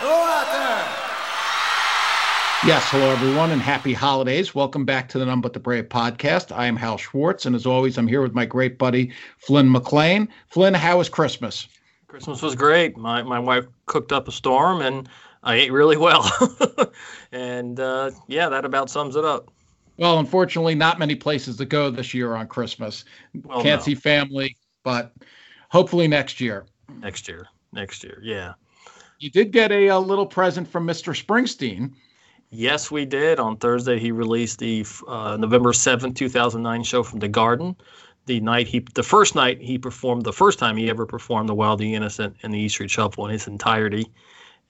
Hello out there. Yes, hello everyone, and happy holidays. Welcome back to the None But the Brave podcast. I am Hal Schwartz, and as always, I'm here with my great buddy Flynn McLean. Flynn, how was Christmas? Christmas was great. My my wife cooked up a storm, and I ate really well. and uh, yeah, that about sums it up. Well, unfortunately, not many places to go this year on Christmas. Well, Can't no. see family, but hopefully next year. Next year. Next year. Yeah. You did get a, a little present from Mr. Springsteen. Yes, we did. On Thursday, he released the uh, November seventh, two 2009 show from the Garden. The night he, the first night he performed, the first time he ever performed the Wild the Innocent and the E Street Shuffle in its entirety,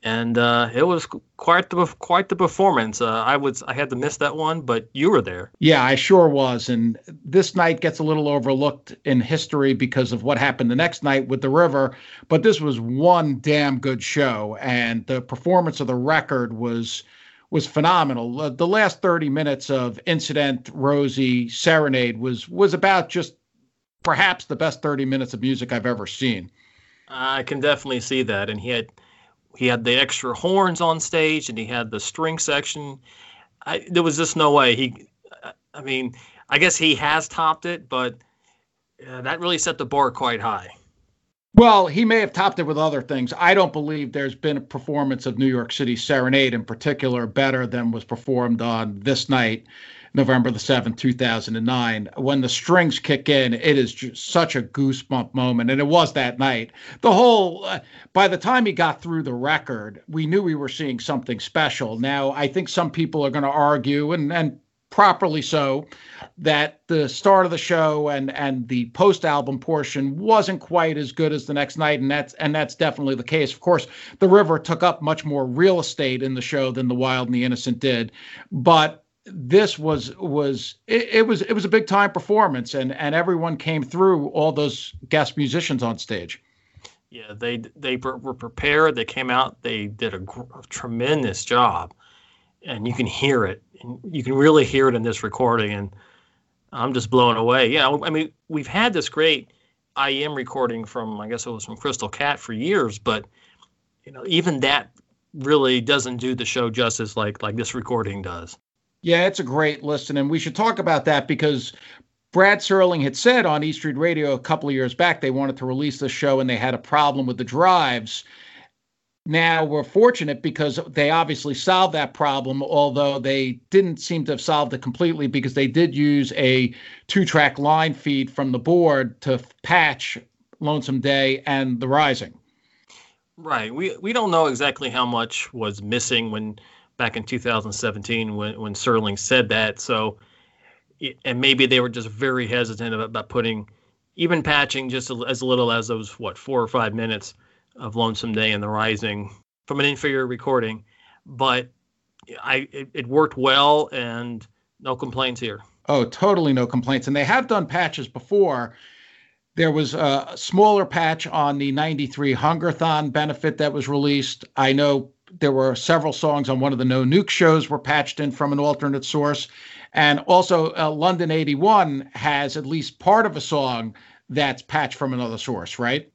and uh, it was quite the quite the performance. Uh, I was I had to miss that one, but you were there. Yeah, I sure was. And this night gets a little overlooked in history because of what happened the next night with the river. But this was one damn good show, and the performance of the record was was phenomenal. Uh, the last 30 minutes of Incident, Rosie, Serenade was was about just perhaps the best 30 minutes of music I've ever seen. I can definitely see that, and he had he had the extra horns on stage, and he had the string section. I, there was just no way he. I mean, I guess he has topped it, but uh, that really set the bar quite high. Well, he may have topped it with other things. I don't believe there's been a performance of New York City Serenade in particular better than was performed on this night, November the 7th, 2009. When the strings kick in, it is just such a goosebump moment. And it was that night. The whole, uh, by the time he got through the record, we knew we were seeing something special. Now, I think some people are going to argue, and, and properly so, that the start of the show and and the post album portion wasn't quite as good as the next night and that's and that's definitely the case of course the river took up much more real estate in the show than the wild and the innocent did but this was was it, it was it was a big time performance and and everyone came through all those guest musicians on stage Yeah, they they were prepared. They came out. They did a, gr- a tremendous job, and you can hear it. And you can really hear it in this recording, and I'm just blown away. Yeah, I mean, we've had this great IEM recording from I guess it was from Crystal Cat for years, but you know, even that really doesn't do the show justice like like this recording does. Yeah, it's a great listen, and we should talk about that because Brad Serling had said on East Street Radio a couple of years back they wanted to release the show and they had a problem with the drives. Now we're fortunate because they obviously solved that problem, although they didn't seem to have solved it completely because they did use a two track line feed from the board to patch Lonesome Day and The Rising. Right. We we don't know exactly how much was missing when back in 2017 when when Serling said that. So, and maybe they were just very hesitant about, about putting even patching just as little as those what four or five minutes of Lonesome Day and The Rising from an inferior recording. But I it, it worked well and no complaints here. Oh, totally no complaints. And they have done patches before. There was a smaller patch on the 93 Hungerthon benefit that was released. I know there were several songs on one of the No Nuke shows were patched in from an alternate source. And also, uh, London 81 has at least part of a song that's patched from another source, right?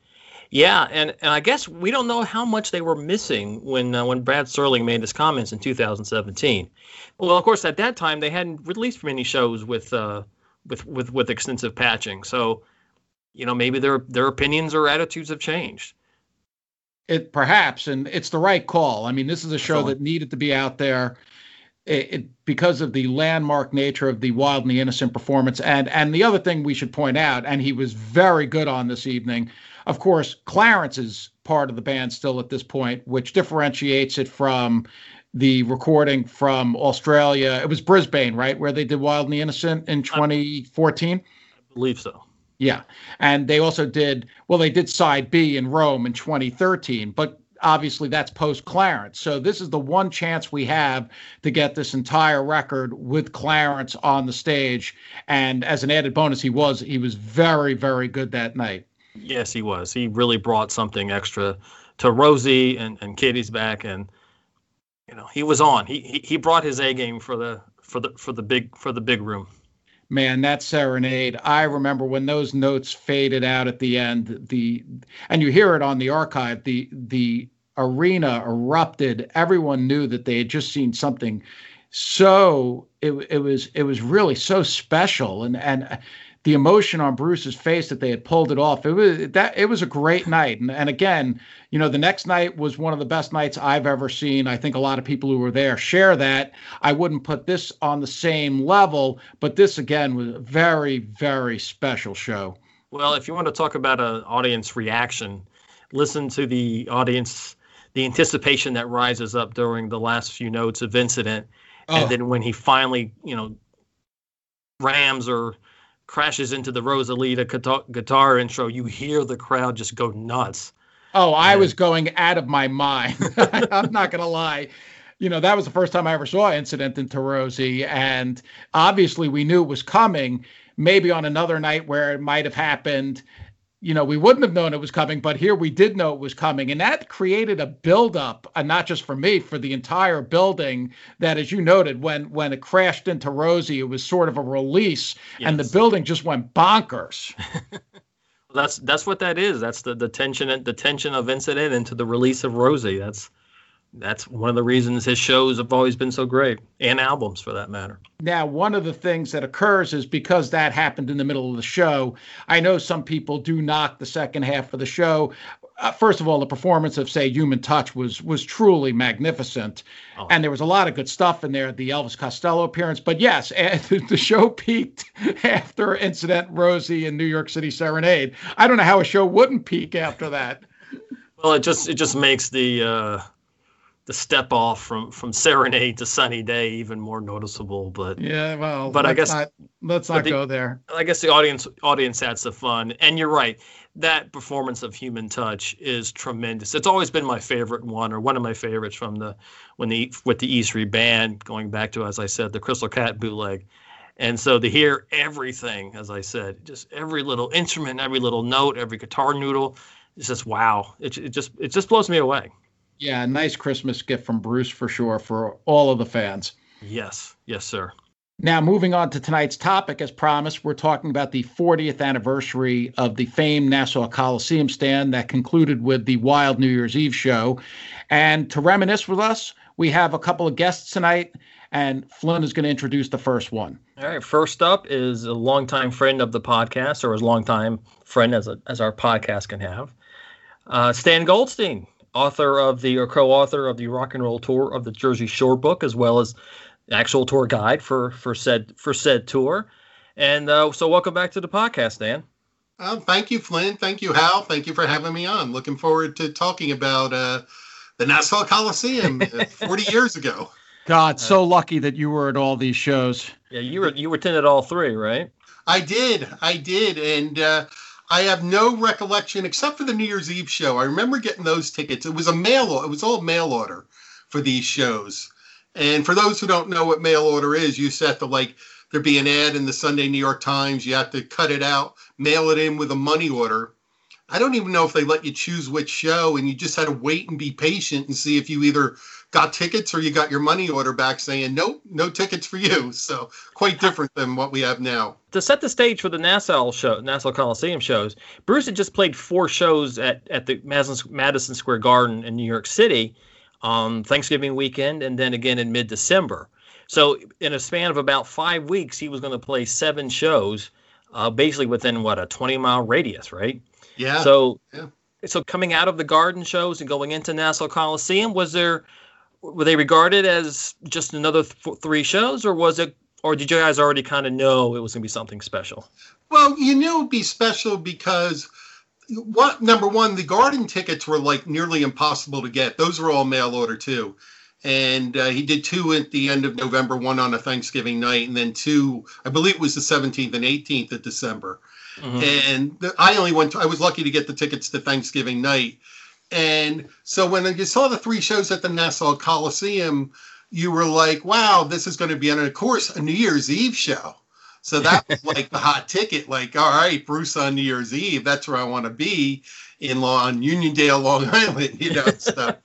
Yeah, and, and I guess we don't know how much they were missing when uh, when Brad Serling made his comments in 2017. Well, of course, at that time they hadn't released many shows with uh, with with with extensive patching, so you know maybe their their opinions or attitudes have changed. It perhaps, and it's the right call. I mean, this is a show that needed to be out there. It, it, because of the landmark nature of the wild and the innocent performance, and and the other thing we should point out, and he was very good on this evening. Of course, Clarence is part of the band still at this point, which differentiates it from the recording from Australia. It was Brisbane, right, where they did Wild and the Innocent in 2014. I believe so. Yeah. And they also did, well, they did side B in Rome in 2013, but obviously that's post Clarence. So this is the one chance we have to get this entire record with Clarence on the stage. And as an added bonus, he was he was very, very good that night. Yes, he was. He really brought something extra to Rosie and, and Katie's back, and you know he was on. He, he he brought his A game for the for the for the big for the big room. Man, that serenade. I remember when those notes faded out at the end, the and you hear it on the archive, the the arena erupted. Everyone knew that they had just seen something so it, it was it was really so special and and the emotion on Bruce's face that they had pulled it off. It was that it was a great night. And, and again, you know, the next night was one of the best nights I've ever seen. I think a lot of people who were there share that. I wouldn't put this on the same level, but this again was a very, very special show. Well, if you want to talk about an audience reaction, listen to the audience, the anticipation that rises up during the last few notes of incident. Oh. And then when he finally, you know, rams or crashes into the Rosalita guitar, guitar intro, you hear the crowd just go nuts. Oh, I and, was going out of my mind. I'm not going to lie. You know, that was the first time I ever saw Incident in Rosie. And obviously, we knew it was coming. Maybe on another night where it might have happened, you know, we wouldn't have known it was coming, but here we did know it was coming. And that created a buildup, and not just for me, for the entire building. That, as you noted, when when it crashed into Rosie, it was sort of a release, yes. and the building just went bonkers. that's that's what that is. That's the, the tension the tension of incident into the release of Rosie. That's that's one of the reasons his shows have always been so great and albums for that matter. Now one of the things that occurs is because that happened in the middle of the show i know some people do knock the second half of the show. Uh, first of all the performance of say human touch was was truly magnificent. Oh. and there was a lot of good stuff in there the elvis costello appearance. But yes the show peaked after incident rosie and new york city serenade. I don't know how a show wouldn't peak after that. Well it just it just makes the uh the step off from from serenade to sunny day even more noticeable but yeah well but i guess not, let's not the, go there. I guess the audience audience adds the fun and you're right that performance of human touch is tremendous. It's always been my favorite one or one of my favorites from the when the with the east band going back to as i said the crystal cat bootleg. And so to hear everything as i said just every little instrument every little note every guitar noodle it's just wow. It, it just it just blows me away yeah, nice Christmas gift from Bruce for sure for all of the fans. Yes, yes, sir. Now, moving on to tonight's topic, as promised, we're talking about the 40th anniversary of the famed Nassau Coliseum stand that concluded with the Wild New Year's Eve show. And to reminisce with us, we have a couple of guests tonight, and Flynn is going to introduce the first one. All right. First up is a longtime friend of the podcast, or as longtime friend as, a, as our podcast can have, uh, Stan Goldstein author of the or co-author of the rock and roll tour of the Jersey Shore book, as well as actual tour guide for for said for said tour. And uh, so, welcome back to the podcast, Dan. Uh, thank you, Flynn. Thank you, Hal. Thank you for having me on. Looking forward to talking about uh, the Nassau Coliseum uh, 40 years ago. God, so lucky that you were at all these shows. Yeah, you were you were attended all three, right? I did, I did, and uh, I have no recollection except for the New Year's Eve show. I remember getting those tickets. It was a mail. It was all mail order for these shows. And for those who don't know what mail order is, you set to like there'd be an ad in the Sunday New York Times. You have to cut it out, mail it in with a money order. I don't even know if they let you choose which show, and you just had to wait and be patient and see if you either got tickets or you got your money order back saying nope no tickets for you. So quite different than what we have now. To set the stage for the nassau show nassau coliseum shows bruce had just played four shows at, at the madison, square garden in new york city on thanksgiving weekend and then again in mid-december. So in a span of about five weeks he was going to play seven shows uh, basically within what a 20 mile radius right? Yeah. So yeah. so coming out of the garden shows and going into nassau coliseum was there were they regarded as just another th- three shows, or was it, or did you guys already kind of know it was going to be something special? Well, you knew it'd be special because what number one, the garden tickets were like nearly impossible to get. Those were all mail order too. And uh, he did two at the end of November, one on a Thanksgiving night, and then two, I believe it was the 17th and 18th of December. Mm-hmm. And the, I only went, to, I was lucky to get the tickets to Thanksgiving night. And so when you saw the three shows at the Nassau Coliseum, you were like, wow, this is going to be, and of course, a New Year's Eve show. So that was like the hot ticket. Like, all right, Bruce on New Year's Eve, that's where I want to be in law on Uniondale, Long Island, you know, stuff.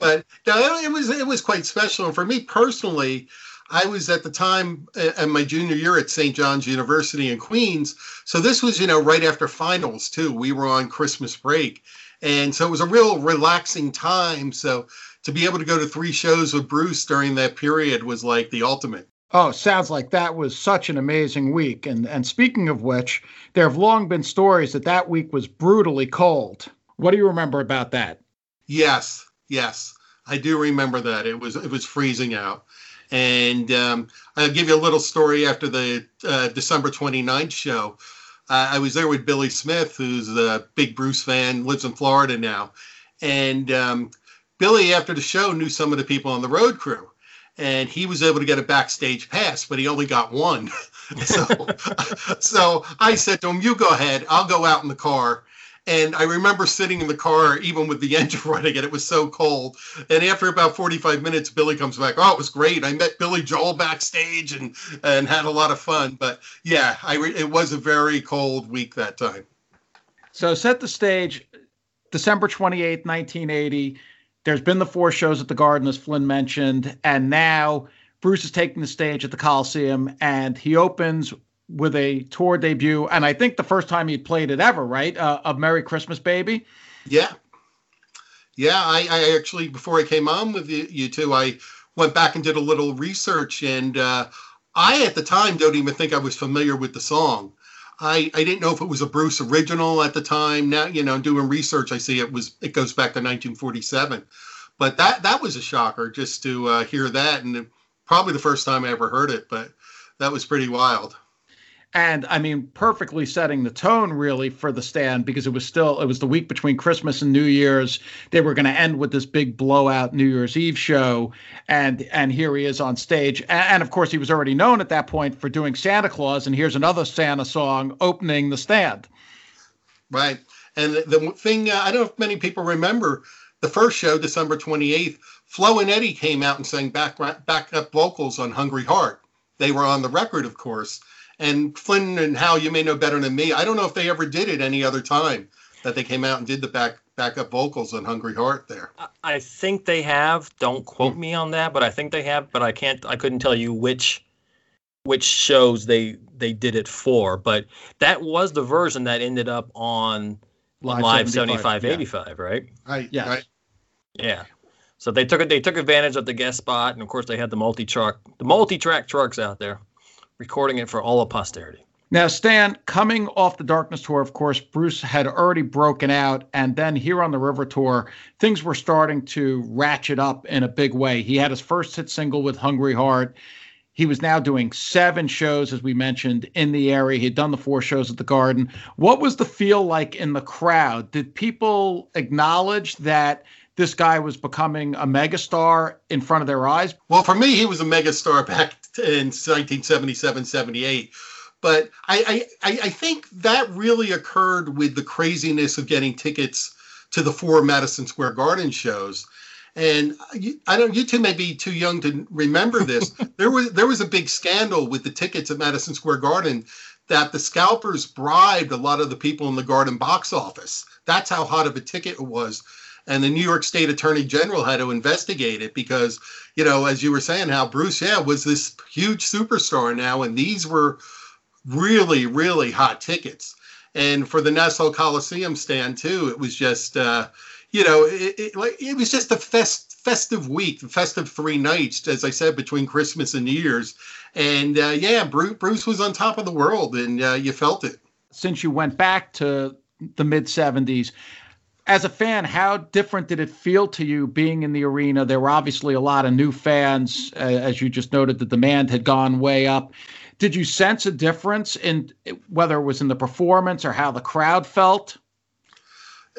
but no, it was it was quite special. And for me personally, I was at the time uh, in my junior year at St. John's University in Queens. So this was, you know, right after finals too. We were on Christmas break And so it was a real relaxing time. So to be able to go to three shows with Bruce during that period was like the ultimate. Oh, sounds like that was such an amazing week. And and speaking of which, there have long been stories that that week was brutally cold. What do you remember about that? Yes, yes, I do remember that. It was it was freezing out. And um, I'll give you a little story after the uh, December 29th show. Uh, I was there with Billy Smith, who's a big Bruce fan, lives in Florida now. And um, Billy, after the show, knew some of the people on the road crew. And he was able to get a backstage pass, but he only got one. so, so I said to him, "You go ahead. I'll go out in the car." And I remember sitting in the car, even with the engine running, and it was so cold. And after about 45 minutes, Billy comes back. Oh, it was great. I met Billy Joel backstage and and had a lot of fun. But yeah, I re- it was a very cold week that time. So set the stage. December 28th, 1980. There's been the four shows at the Garden, as Flynn mentioned, and now Bruce is taking the stage at the Coliseum, and he opens with a tour debut, and I think the first time he'd played it ever, right? Uh, of Merry Christmas, Baby. Yeah, yeah. I, I actually before I came on with you, you two, I went back and did a little research, and uh, I at the time don't even think I was familiar with the song. I, I didn't know if it was a Bruce original at the time. Now, you know, doing research, I see it was it goes back to 1947. But that that was a shocker just to uh, hear that, and probably the first time I ever heard it. But that was pretty wild and I mean, perfectly setting the tone really for the stand because it was still it was the week between Christmas and New Year's. They were going to end with this big blowout New Year's Eve show, and and here he is on stage, and, and, of course he was already known at that point for doing Santa Claus, and here's another Santa song opening the stand. Right, and the, the thing uh, I don't know if many people remember the first show, December twenty eighth. Flo and Eddie came out and sang back backup vocals on "Hungry Heart." They were on the record, of course and Flynn and Hal, you may know better than me. I don't know if they ever did it any other time that they came out and did the back backup vocals on Hungry Heart there. I think they have. Don't quote me on that, but I think they have. But I can't. I couldn't tell you which which shows they they did it for. But that was the version that ended up on Live, Live 75, 85, yeah. right? Right. Yeah. Right. Yeah. So they took it. They took advantage of the guest spot, and of course they had the multi truck, the multi track trucks out there recording it for all of posterity. Now, Stan, coming off the Darkness tour, of course, Bruce had already broken out. And then here on the River tour, things were starting to ratchet up in a big way. He had his first hit single with Hungry Heart. He was now doing seven shows, as we mentioned, in the area. He had done the four shows at the Garden. What was the feel like in the crowd? Did people acknowledge that this guy was becoming a megastar in front of their eyes? Well, for me, he was a megastar back in 1977, 78. But I, I, I think that really occurred with the craziness of getting tickets to the four Madison Square Garden shows. And I don't. You two may be too young to remember this. there was there was a big scandal with the tickets at Madison Square Garden that the scalpers bribed a lot of the people in the Garden box office. That's how hot of a ticket it was and the New York State Attorney General had to investigate it because, you know, as you were saying, Hal Bruce, yeah, was this huge superstar now, and these were really, really hot tickets. And for the Nassau Coliseum stand too, it was just, uh, you know, it, it, like it was just a fest, festive week, the festive three nights, as I said, between Christmas and New Year's. And uh, yeah, Bruce, Bruce was on top of the world, and uh, you felt it. Since you went back to the mid 70s, as a fan, how different did it feel to you being in the arena? There were obviously a lot of new fans, uh, as you just noted. The demand had gone way up. Did you sense a difference in whether it was in the performance or how the crowd felt?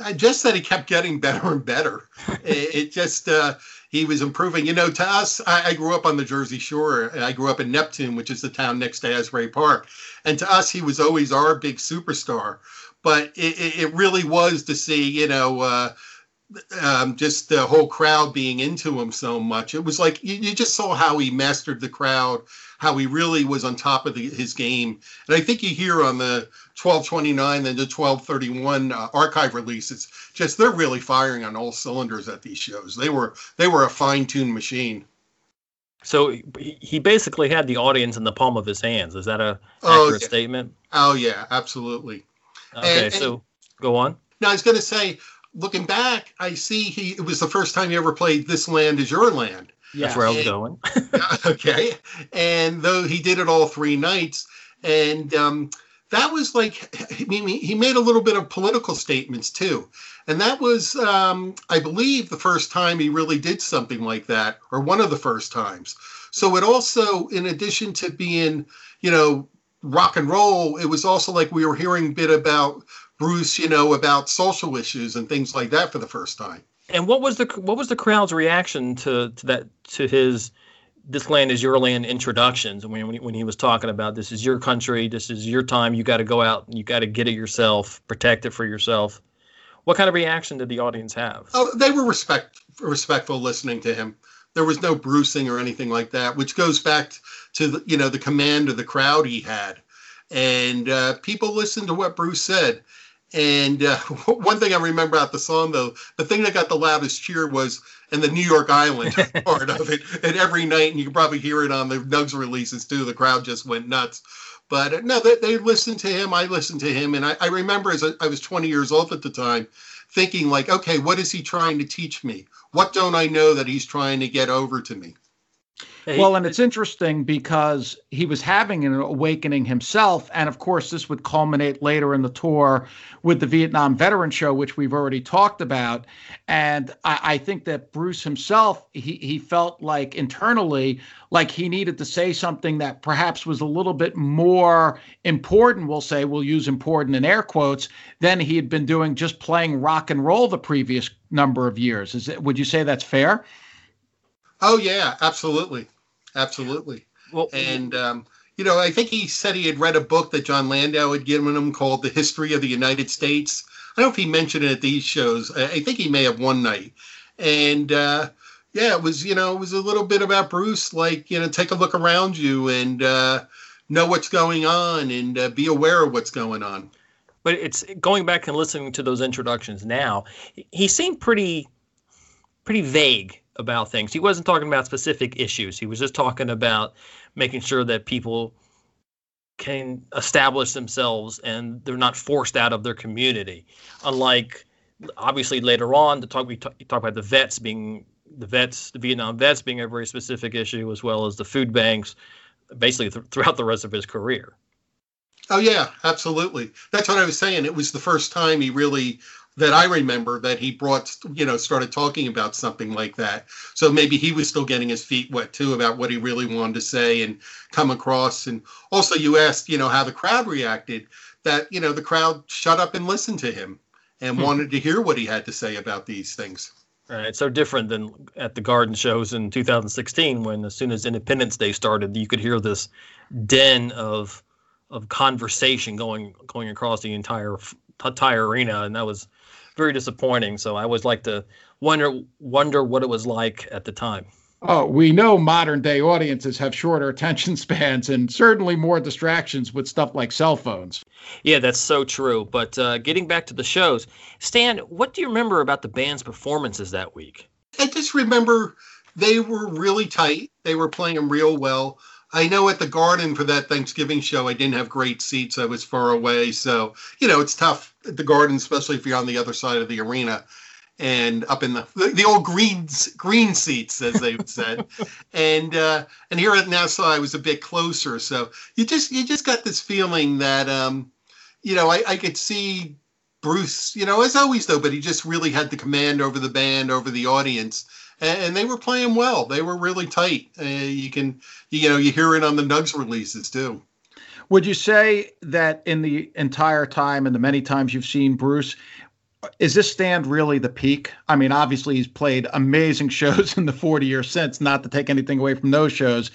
I just said he kept getting better and better. it, it, just uh, he was improving. You know, to us, I, I, grew up on the Jersey Shore. I grew up in Neptune, which is the town next to Asbury Park, and to us, he was always our big superstar but it, it really was to see, you know, uh, um, just the whole crowd being into him so much. It was like you, you, just saw how he mastered the crowd, how he really was on top of the, his game. And I think you hear on the 1229 and the 1231 uh, archive releases, just they're really firing on all cylinders at these shows. They were they were a fine tuned machine. So he basically had the audience in the palm of his hands. Is that a oh, accurate yeah. statement? Oh yeah, absolutely. Okay, and, so and, go on. Now I was going to say looking back, I see he it was the first time he ever played "This Land Is Your Land." Yeah. That's where I was going. okay, and though he did it all three nights, and um, that was like I mean, he made a little bit of political statements too, and that was um, I believe the first time he really did something like that, or one of the first times. So it also, in addition to being, you know, rock and roll, it was also like we were hearing a bit about Bruce, you know, about social issues and things like that for the first time. And what was the what was the crowd's reaction to, to that to his "This Land Is Your Land" introductions? When when he, when he was talking about this is your country, this is your time, you got to go out, and you got to get it yourself, protect it for yourself. What kind of reaction did the audience have? Oh, they were respect respectful listening to him. There was no bruising or anything like that, which goes back to the you know the command of the crowd he had, and uh, people listened to what Bruce said. And uh, one thing I remember about the song, though, the thing that got the loudest cheer was in the New York Island part of it. And every night, and you can probably hear it on the Nugs releases too, the crowd just went nuts. But uh, no, they, they, listened to him. I listened to him. And I, I remember as I was 20 years old at the time, thinking, like, okay, what is he trying to teach me? What don't I know that he's trying to get over to me? Well, and it's interesting because he was having an awakening himself. And of course, this would culminate later in the tour with the Vietnam Veteran Show, which we've already talked about. And I, I, think that Bruce himself, he, he felt like internally, like he needed to say something that perhaps was a little bit more important, we'll say, we'll use important in air quotes, than he had been doing just playing rock and roll the previous number of years. Is it, would you say that's fair? Oh, yeah, absolutely absolutely. Well, and um, you know, I think he said he had read a book that Jon Landau had given him called "The History of the United States." I don't know if he mentioned it at these shows. I think he may have one night, and uh, yeah, it was you know it was a little bit about Bruce, like you know, take a look around you and uh, know what's going on and uh, be aware of what's going on. But it's going back and listening to those introductions now. He seemed pretty, pretty vague about things. He wasn't talking about specific issues. He was just talking about making sure that people can establish themselves and they're not forced out of their community. Unlike obviously later on, to talk we talk, talk about the vets being the vets, the Vietnam vets being a very specific issue, as well as the food banks, basically th- throughout the rest of his career. Oh yeah, absolutely. That's what I was saying. It was the first time he really that I remember that he brought, you know, started talking about something like that. So maybe he was still getting his feet wet too about what he really wanted to say and come across. And also, you asked, you know, how the crowd reacted. That you know, the crowd shut up and listened to him and hmm. wanted to hear what he had to say about these things. Right. It's so different than at the garden shows in 2016 when as soon as Independence Day started, you could hear this den of of conversation going going across the entire entire arena, and that was very disappointing. So I always like to wonder wonder what it was like at the time. Oh, we know modern day audiences have shorter attention spans and certainly more distractions with stuff like cell phones. Yeah, that's so true. But uh, getting back to the shows, Stan, what do you remember about the band's performances that week? I just remember they were really tight. They were playing them real well. I know at the Garden for that Thanksgiving show, I didn't have great seats. I was far away. So, you know, it's tough at the Garden, especially if you're on the other side of the arena and up in the the old green green seats, as they said. and uh, and here at Nassau, I was a bit closer. So you just you just got this feeling that um, you know I, I could see Bruce, you know, as always though, but he just really had the command over the band, over the audience and, they were playing well. They were really tight. Uh, you can, you know, you hear it on the Nugs releases too. Would you say that in the entire time and the many times you've seen Bruce, is this stand really the peak? I mean, obviously he's played amazing shows in the 40 years since, not to take anything away from those shows,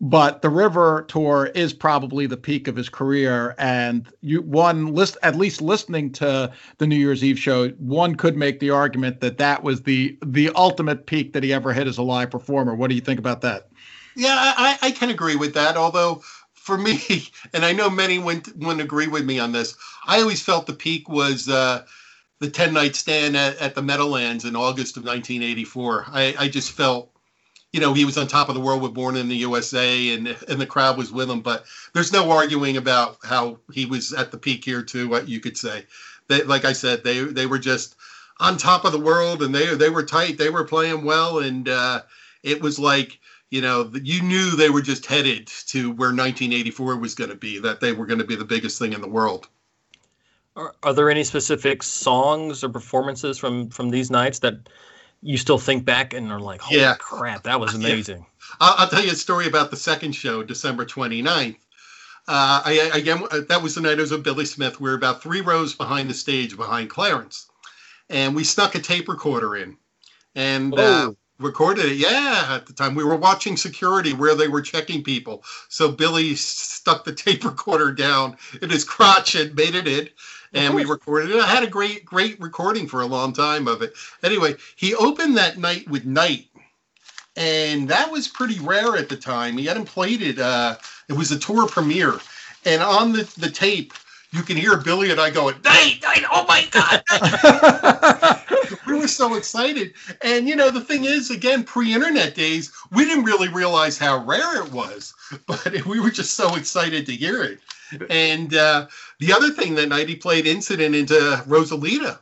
but the River Tour is probably the peak of his career. And you one list at least listening to the New Year's Eve show, one could make the argument that that was the the ultimate peak that he ever hit as a live performer. What do you think about that? Yeah, I, I can agree with that. Although for me, and I know many wouldn't, wouldn't agree with me on this, I always felt the peak was. Uh, the 10 night stand at, at the Meadowlands in August of 1984. I, I just felt, you know, he was on top of the world with Born in the USA and, and the crowd was with him. But there's no arguing about how he was at the peak here, too, what you could say. They, like I said, they, they were just on top of the world, and they they were tight. They were playing well, and uh, it was like you know you knew they were just headed to where 1984 was going to be. That they were going to be the biggest thing in the world. Are, are there any specific songs or performances from from these nights that you still think back and are like, holy yeah. crap, that was amazing? Yeah. I'll, I'll, tell you a story about the second show, December 29th. Uh, I, again, that was the night I was with Billy Smith. We were about three rows behind the stage, behind Clarence, and we snuck a tape recorder in, and uh, recorded it. Yeah, at the time we were watching security where they were checking people. So Billy stuck the tape recorder down in his crotch and made it in and we recorded it. I had a great, great recording for a long time of it. Anyway, he opened that night with Night, and that was pretty rare at the time. He hadn't played it. Uh, it was a tour premiere, and on the, the tape, you can hear Billy and I going, Night, Night, oh my God. we were so excited. And, you know, the thing is, again, pre internet days, we didn't really realize how rare it was, but we were just so excited to hear it and uh, the other thing that night he played Incident into Rosalita,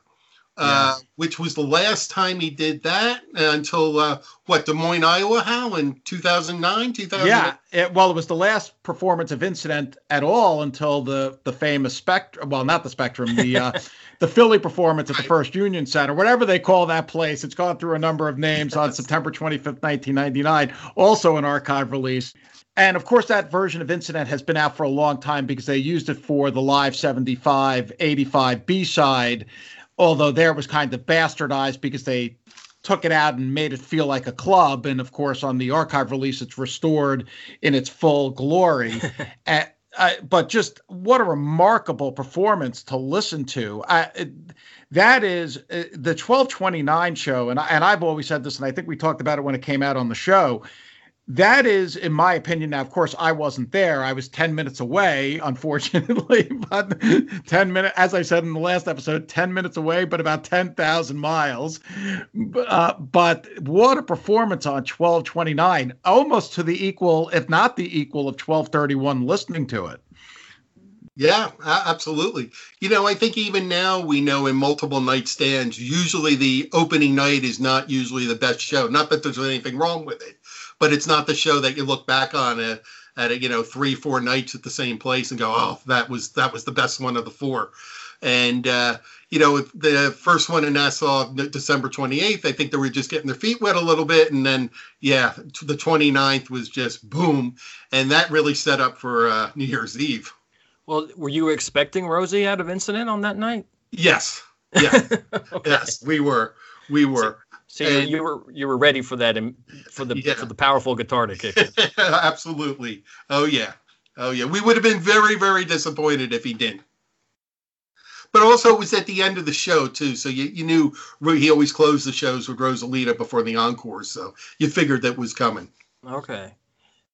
uh, yes. which was the last time he did that until uh, what Des Moines, Iowa, Hal in 2009, 2000. Yeah, it, well, it was the last performance of Incident at all until the the famous Spectrum. Well, not the Spectrum, the uh, the Philly performance at the First Union Center, whatever they call that place. It's gone through a number of names on September 25th, 1999. Also an archive release. And of course, that version of Incident has been out for a long time because they used it for the Live 75 85 B side, although there was kind of bastardized because they took it out and made it feel like a club. And of course, on the archive release, it's restored in its full glory. uh, but just what a remarkable performance to listen to. it, that is uh, the 1229 show. And, I, and I've always said this, and I think we talked about it when it came out on the show that is, in my opinion, now, of course, I wasn't there. I was 10 minutes away, unfortunately, but 10 minutes, as I said in the last episode, 10 minutes away, but about 10,000 miles. Uh, but what a performance on 1229, almost to the equal, if not the equal, of 1231 listening to it. Yeah, absolutely. You know, I think even now we know in multiple night stands, usually the opening night is not usually the best show. Not that there's anything wrong with it, but it's not the show that you look back on a, at a, you know three four nights at the same place and go oh that was that was the best one of the four. And uh, you know the first one in nassau december 28th i think they were just getting their feet wet a little bit. And then yeah the 29th was just boom. And that really set up for uh, new year's eve. Well were you expecting rosie out of incident on that night? Yes. Yes. Okay. yes we were. We were so and, you were you were ready for that for the yeah. for the powerful guitar to kick in. Absolutely. Oh yeah. Oh yeah. We would have been very very disappointed if he didn't. But also it was at the end of the show too, so you, you knew he always closed the shows with Rosalita before the encore, so you figured that was coming. Okay.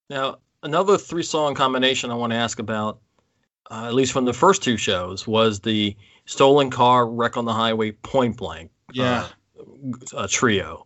Now another three song combination I want to ask about, uh, at least from the first two shows, was the Stolen Car, Wreck on the Highway, Point Blank. Yeah. Uh, uh, trio.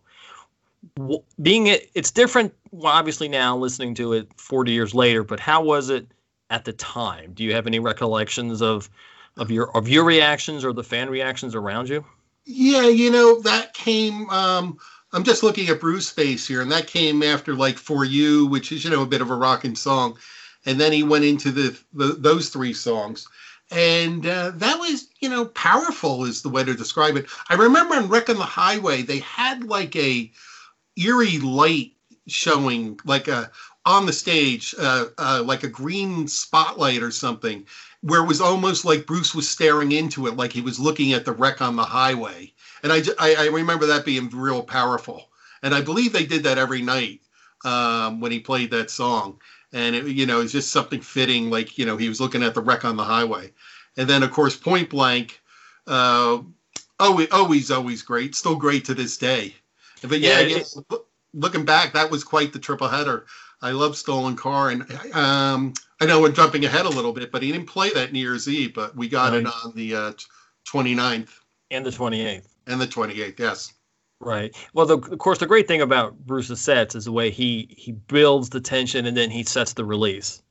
Being it, it's different. Obviously now listening to it 40 years later, but how was it at the time? Do you have any recollections of of your of your reactions or the fan reactions around you? Yeah, you know that came. Um, I'm just looking at Brucebase here, and that came after like "For You," which is you know a bit of a rocking song, and then he went into the, the those three songs and uh, that was you know powerful is the way to describe it. I remember on wreck on the highway they had like a eerie light showing like a on the stage uh, uh, like a green spotlight or something where it was almost like bruce was staring into it like he was looking at the wreck on the highway. And i, I, I remember that being real powerful. And i believe they did that every night um, when he played that song and it, you know it's just something fitting like you know he was looking at the wreck on the highway. And then of course point blank uh always always always great still great to this day. But yeah, yeah looking back that was quite the triple header. I love stolen car and um i know we're jumping ahead a little bit but he didn't play that new year's eve but we got right. it on the uh 29th and the 28th and the 28th yes Right. Well, the, of course, the great thing about Bruce's sets is the way he he builds the tension and then he sets the release.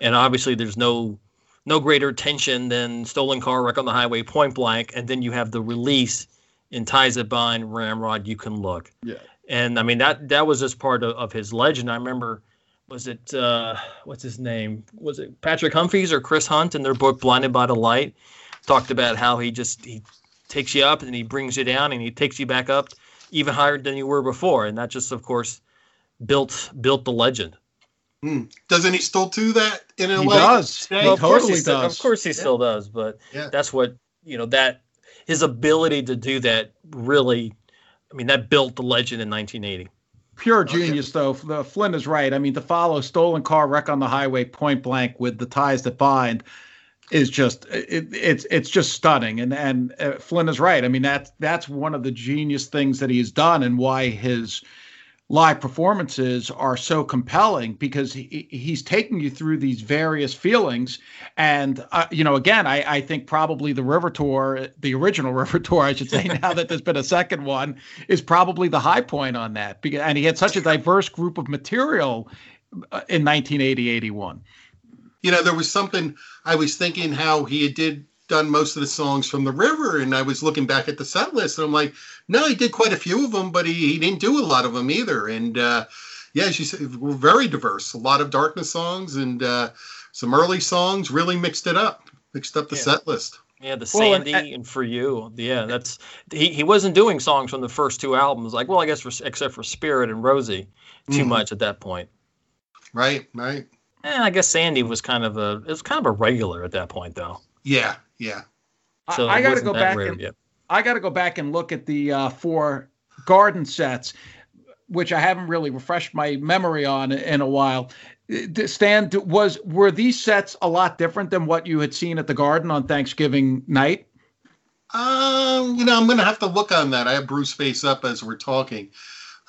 And obviously, there's no no greater tension than stolen car wreck on the highway, point blank, and then you have the release in ties that bind, Ramrod, you can look. Yeah. And I mean that that was just part of, of his legend. I remember was it uh, what's his name? Was it Patrick Humphries or Chris Hunt in their book Blinded by the Light? Talked about how he just he takes you up and he brings you down and he takes you back up even higher than you were before, and that just of course built built the legend. Hmm. Doesn't he still do that in a He way? does. today? He Well, of course totally he still, does. Of course he still does, but Yeah. that's what you know that his ability to do that really, I mean, that built the legend in 1980. Pure Okay. genius, though. The Flynn is right. I mean, to follow stolen car wreck on the highway point blank with the ties that bind is just it, it's it's just stunning. And and uh, Flynn is right. I mean, that's that's one of the genius things that he's done, and why his live performances are so compelling because he, he's taking you through these various feelings and uh, you know again I, I think probably the river tour the original river tour i should say now that there's been a second one is probably the high point on that because and he had such a diverse group of material uh, in 1980 81 you know, there was something I was thinking how he had did done most of the songs from the river, and I was looking back at the set list, and I'm like, no, he did quite a few of them, but he, he didn't do a lot of them either. And uh, yeah, she said, we're very diverse. A lot of darkness songs and uh, some early songs really mixed it up, mixed up the Yeah. set list. Yeah, the Well, and- Sandy and, for you. Yeah, that's he, he wasn't doing songs from the first two albums. Like, well, I guess for, except for Spirit and Rosie, too Mhm. much at that point. Right, right. And I guess Sandy was kind of a it was kind of a regular at that point though. Yeah, yeah. So I, I got to go back and yet. I got to go back and look at the uh, four garden sets, which I haven't really refreshed my memory on in a while. Stan, was were these sets a lot different than what you had seen at the Garden on Thanksgiving night? Um, you know, I'm going to have to look on that. I have Brucebase up as we're talking.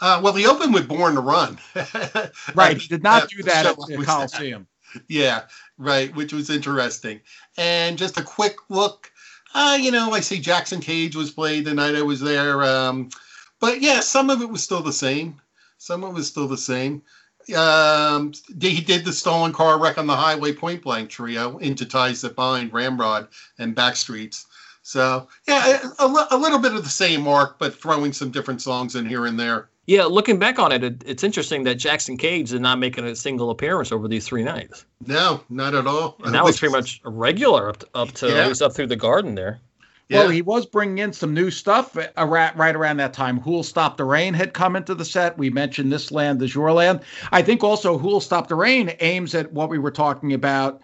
Uh, well, he opened with Born to Run. Right, he did not Uh, do that at the Coliseum. Yeah, right, which was interesting. And just a quick look, uh, you know, I see Jackson Cage was played the night I was there. Um, but yeah, some of it was still the same. Some of it was still the same. Um, he did the stolen car wreck on the highway point blank trio into ties that bind Ramrod and Backstreets. So yeah, a, a little bit of the same arc, but throwing some different songs in here and there. Yeah, looking back on it, it, it's interesting that Jackson Cage did not make a single appearance over these three nights, No, not at all. and that was pretty much a regular up to, up to Yeah. at least up through the Garden there. Yeah. Well, he was bringing in some new stuff uh, around, right around that time. Who'll Stop the Rain had come into the set. We mentioned This Land is Your Land. I think also Who'll Stop the Rain aims at what we were talking about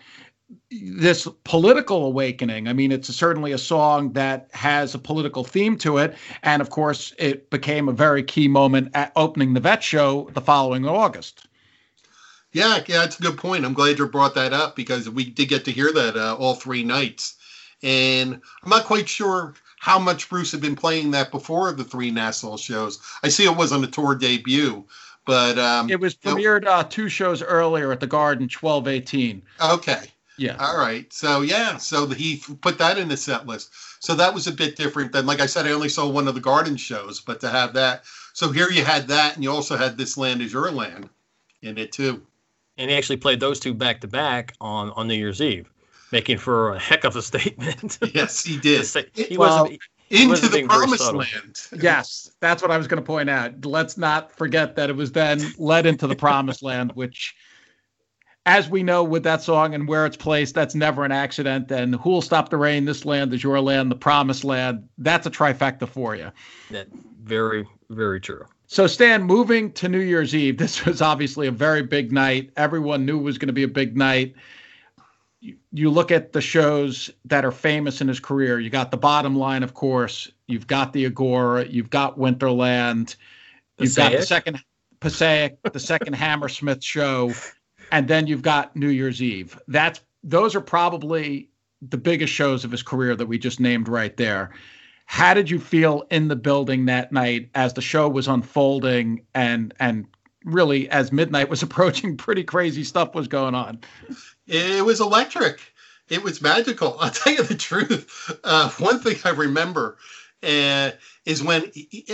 this political awakening. I mean, it's certainly a song that has a political theme to it. And of course, it became a very key moment at opening the vet show the following August. Yeah, yeah, it's a good point. I'm glad you brought that up because we did get to hear that uh, all three nights. And I'm not quite sure how much Bruce had been playing that before the three Nassau shows. I see it was on the tour debut, but um, It was premiered uh, two shows earlier at the Garden, 1218. okay. Yeah. All right. So yeah, so he put that in the set list. So that was a bit different than, like I said, I only saw one of the garden shows, but to have that. So here you had that, and you also had This Land Is Your Land in it too. And he actually played those two back to back on on New Year's Eve, making for a heck of a statement. Yes, he did. say- he Well, wasn't. he Into wasn't the promised land. Yes, that's what I was going to point out. Let's not forget that it was then led into the promised land, which, as we know with that song and where it's placed, that's never an accident. And who'll stop the rain? This land is your land, the promised land. That's a trifecta for you. That very very true. So, Stan, moving to New Year's Eve, this was obviously a very big night. Everyone knew it was going to be a big night. You, you look at the shows that are famous in his career. You got the bottom line, of course. You've got the Agora. You've got Winterland. You've got the second Passaic, the second Hammersmith show, and then you've got New Year's Eve. That's those are probably the biggest shows of his career that we just named right there. How did you feel in the building that night as the show was unfolding and and really as midnight was approaching, pretty crazy stuff was going on. It was electric. It was magical. I'll tell you the truth. Uh, one thing I remember uh, is when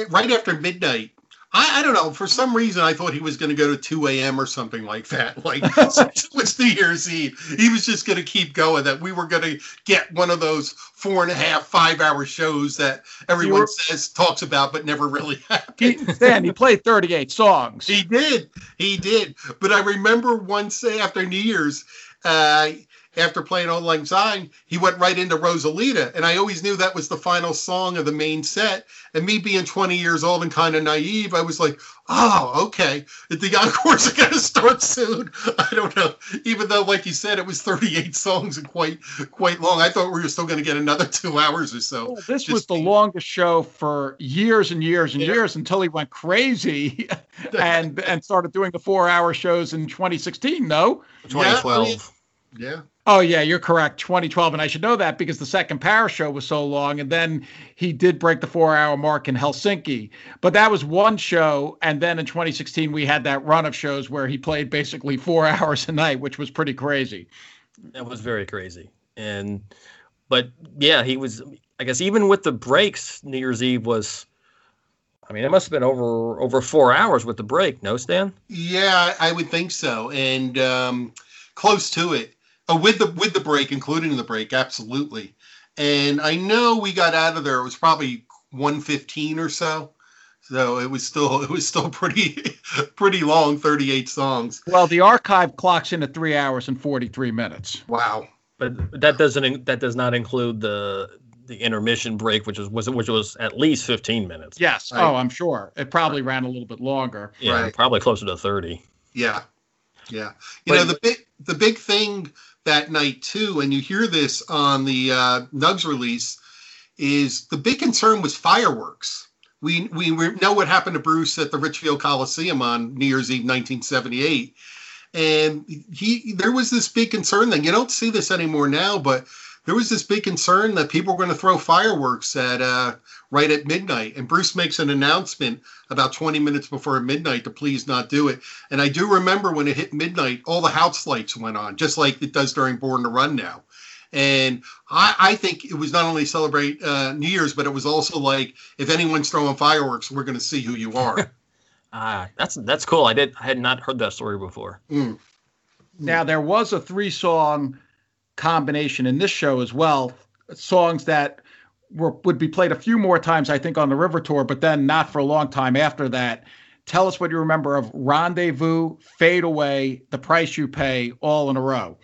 right after midnight, I, I don't know. For some reason, I thought he was going to go to 2 a.m. or something like that. Like, since it was New Year's Eve, he was just going to keep going. That we were going to get one of those four and a half, five hour shows that everyone were- says, talks about, but never really happened. He, he played 38 songs. He did. He did. But I remember once after New Year's, uh, after playing Auld Lang Syne, he went right into Rosalita. And I always knew that was the final song of the main set. And me being 20 years old and kind of naive, I was like, oh, okay. The encores are going to start soon. I don't know. Even though, like you said, it was 38 songs and quite quite long. I thought we were still going to get another two hours or so. Well, this Just was the the- longest show for years and years and Yeah. years until he went crazy and and started doing the four hour shows in 2016. No. 2012. Yeah. Oh yeah, you're correct. 2012, and I should know that because the second Paris show was so long, and then he did break the four-hour mark in Helsinki. But that was one show, and then in 2016 we had that run of shows where he played basically four hours a night, which was pretty crazy. That was very crazy. And but yeah, he was I guess even with the breaks, New Year's Eve was I mean, it must have been over over 4 hours with the break, no Stan? Yeah, I would think so, and um, close to it. Oh, with the with the break, including the break, absolutely. And I know we got out of there. It was probably one fifteen or so. So it was still it was still pretty pretty long, thirty eight songs. Well, the archive clocks in at three hours and 43 minutes. Wow. But that doesn't that does not include the the intermission break which was was which was at least 15 minutes. Yes. Right. Oh, I'm sure it probably ran a little bit longer. Yeah, Right. probably closer to 30. Yeah, yeah. You But- know the big the big thing that night too, and you hear this on the uh, Nugs release, is the big concern was fireworks. We we know what happened to Bruce at the Richfield Coliseum on New Year's Eve, 1978, and he there was this big concern. that you don't see this anymore now, but there was this big concern that people were going to throw fireworks at uh, right at midnight. And Bruce makes an announcement about 20 minutes before midnight to please not do it. And I do remember when it hit midnight, all the house lights went on, just like it does during Born to Run now. And I, I think it was not only celebrate uh, New Year's, but it was also like if anyone's throwing fireworks, we're going to see who you are. Ah, that's that's cool. I did I had not heard that story before. Mm. Now there was a three-song combination in this show as well, songs that were would be played a few more times, I think, on the River Tour, but then not for a long time after that. Tell us what you remember of Rendezvous, Fade Away, The Price You Pay, all in a row.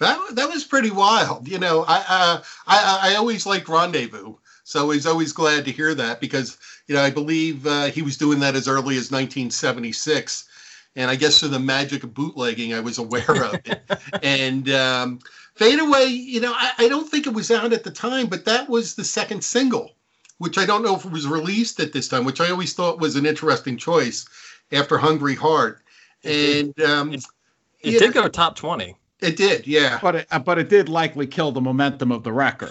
That that was pretty wild. You know, I uh, I I always liked Rendezvous, so I was always glad to hear that because you know I believe uh, he was doing that as early as 1976, and I guess through the magic of bootlegging, I was aware of it. and um, Fade Away, you know, I, I don't think it was out at the time, but that was the second single, which I don't know if it was released at this time, which I always thought was an interesting choice after Hungry Heart. And um, It Yeah. did go top 20. It did, yeah. But it, uh, but it did likely kill the momentum of the record.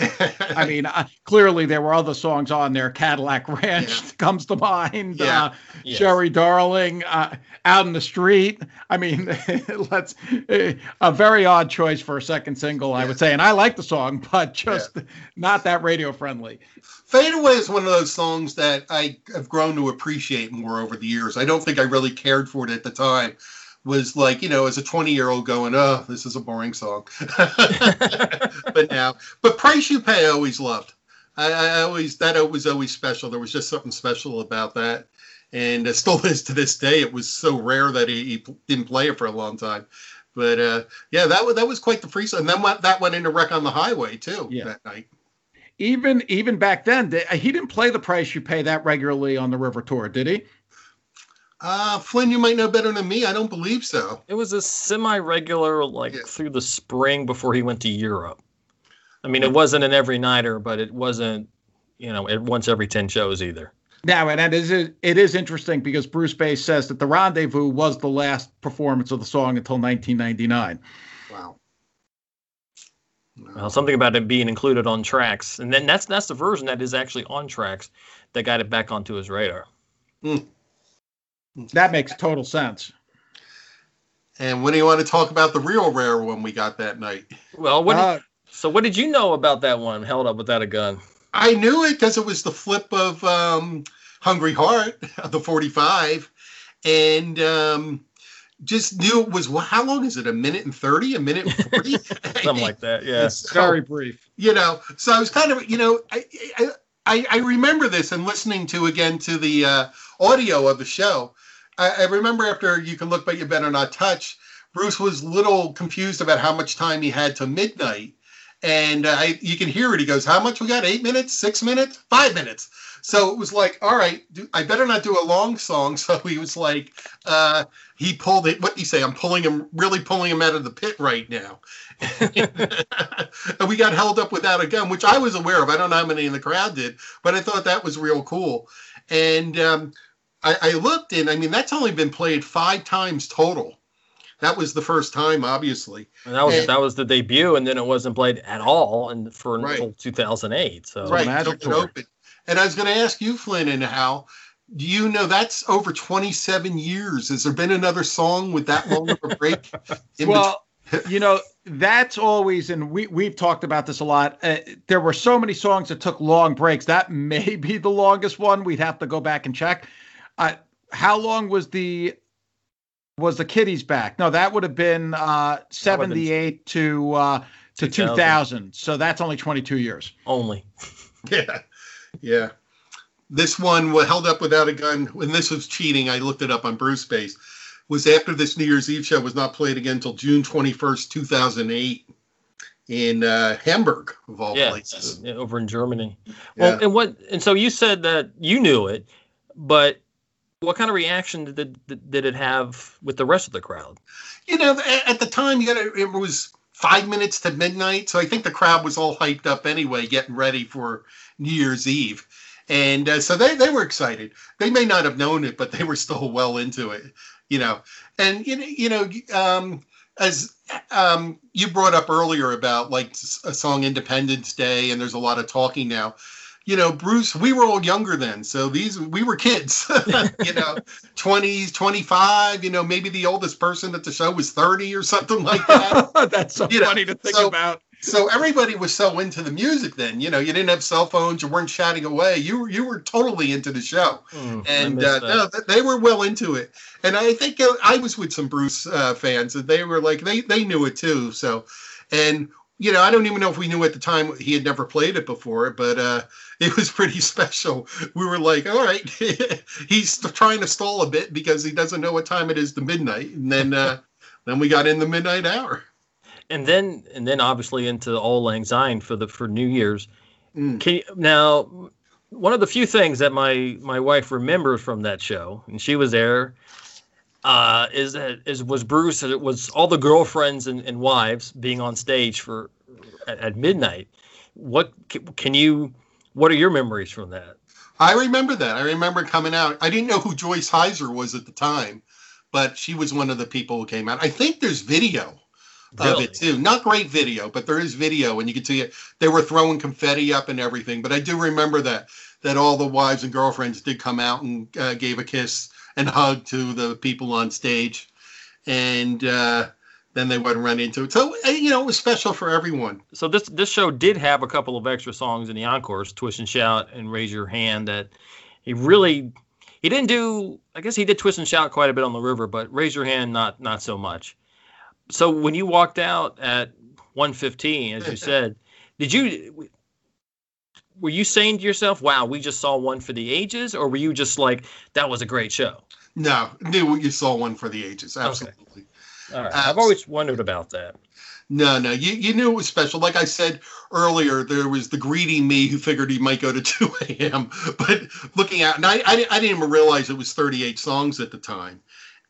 I mean, uh, clearly there were other songs on there. Cadillac Ranch Yeah. comes to mind. Yeah. Uh, Yes. Sherry Darling, uh, Out in the Street. I mean, let's uh, a very odd choice for a second single, I would say. And I like the song, but just not that radio friendly. Fade Away is one of those songs that I have grown to appreciate more over the years. I don't think I really cared for it at the time. Was like, you know, as a 20 year old going, oh, this is a boring song. but now, but Price You Pay I always loved. I, I always, that was always special. There was just something special about that. And it still is to this day. It was so rare that he, he didn't play it for a long time. But uh, yeah, that was, that was quite the freestyle. And then went, that went into Wreck on the Highway too Yeah. that night. Even even back then, he didn't play the price you pay that regularly on the River Tour, did he? Uh, Flynn, you might know better than me. I don't believe so. It was a semi-regular, like Yeah. through the spring before he went to Europe. I mean, it wasn't an every nighter, but it wasn't, you know, it once every ten shows either. Now, and that is it is interesting because Brucebase says that the Rendezvous was the last performance of the song until 1999. Wow. Well, something about it being included on tracks, and then that's that's the version that is actually on tracks that got it back onto his radar. That makes total sense. And when do you want to talk about the real rare one we got that night? Well, what? did- Uh, so, what did you know about that one? Held up without a gun. I knew it because it was the flip of um, Hungry Heart, the 45, and um, just knew it was how long is it? A minute and 30, a minute and 40? Something like that. Yeah. It's very brief. You know, so I was kind of, you know, I, I, I remember this and listening to again to the uh, audio of the show. I, I remember after You Can Look But You Better Not Touch, Bruce was little confused about how much time he had to midnight. And uh, I, you can hear it. He goes, How much we got? Eight minutes? Six minutes? Five minutes? So it was like, all right, I better not do a long song. So he was like, uh, he pulled it. What do you say? I'm pulling him, really pulling him out of the pit right now. and we got held up without a gun, which I was aware of. I don't know how many in the crowd did, but I thought that was real cool. And um, I, I looked, and I mean, that's only been played five times total. That was the first time, obviously. And that was and, that was the debut, and then it wasn't played at all, and for right. until 2008. So right, open. And I was going to ask you, Flynn and Hal, do you know that's over 27 years? Has there been another song with that long of a break? well, you know, that's always, and we we've talked about this a lot. Uh, there were so many songs that took long breaks. That may be the longest one. We'd have to go back and check. Uh, how long was the was the Kitty's Back? No, that would have been uh, 78 to uh, to 2000. 2000. So that's only 22 years. Only. Yeah. Yeah. This one was held up without a gun. When this was cheating, I looked it up on Brucebase. Was after this New Year's Eve show was not played again until June 21st, 2008 in uh, Hamburg, of all yeah, places. Yeah, over in Germany. Well, yeah. and what? And so you said that you knew it, but what kind of reaction did it, did it have with the rest of the crowd? You know, at the time, you got it was five minutes to midnight, so I think the crowd was all hyped up anyway, getting ready for New Year's Eve. And uh, so they, they were excited. They may not have known it, but they were still well into it, you know. And, you know, you know um, as um, you brought up earlier about like a song Independence Day, and there's a lot of talking now. You know, Bruce, we were all younger then. So these, we were kids, you know, 20s, 25, you know, maybe the oldest person at the show was 30 or something like that. That's so you funny know? to think so, about so everybody was so into the music then you know you didn't have cell phones you weren't chatting away. You were you were totally into the show. Mm, and uh, no, they were well into it. And i think uh, i was with some bruce uh, fans and they were like they they knew it too so. And you know i don't even know if we knew at the time he had never played it before but uh it was pretty special. We were like all right. He's trying to stall a bit because he doesn't know what time it is to midnight. And then uh then we got in the midnight hour and then and then obviously into Auld Lang Syne for the for New Year's. Mm. Can you, now one of the few things that my my wife remembers from that show, and she was there, uh, is that is was Bruce. It was all the girlfriends and, and wives being on stage for at, at midnight. What can you? What are your memories from that? I remember that. I remember coming out. I didn't know who Joyce Hyser was at the time, but she was one of the people who came out. I think there's video really? of it too. Not great video, but there is video, and you can see it. They were throwing confetti up and everything. But I do remember that that all the wives and girlfriends did come out and uh, gave a kiss and hug to the people on stage, and uh, then they went and run into it. So uh, you know, it was special for everyone. So this this show did have a couple of extra songs in the encores, "Twist and Shout" and "Raise Your Hand." That he really he didn't do. I guess he did "Twist and Shout" quite a bit on the river, but "Raise Your Hand" not not so much so when you walked out at 115 as you said did you were you saying to yourself wow we just saw one for the ages or were you just like that was a great show no knew you saw one for the ages absolutely. Okay. all right. Uh, I've always wondered about that. No no you, you knew it was special. Like i said earlier there was the greedy me who figured he might go to 2 a.m but looking out and I, I, I didn't even realize it was 38 songs at the time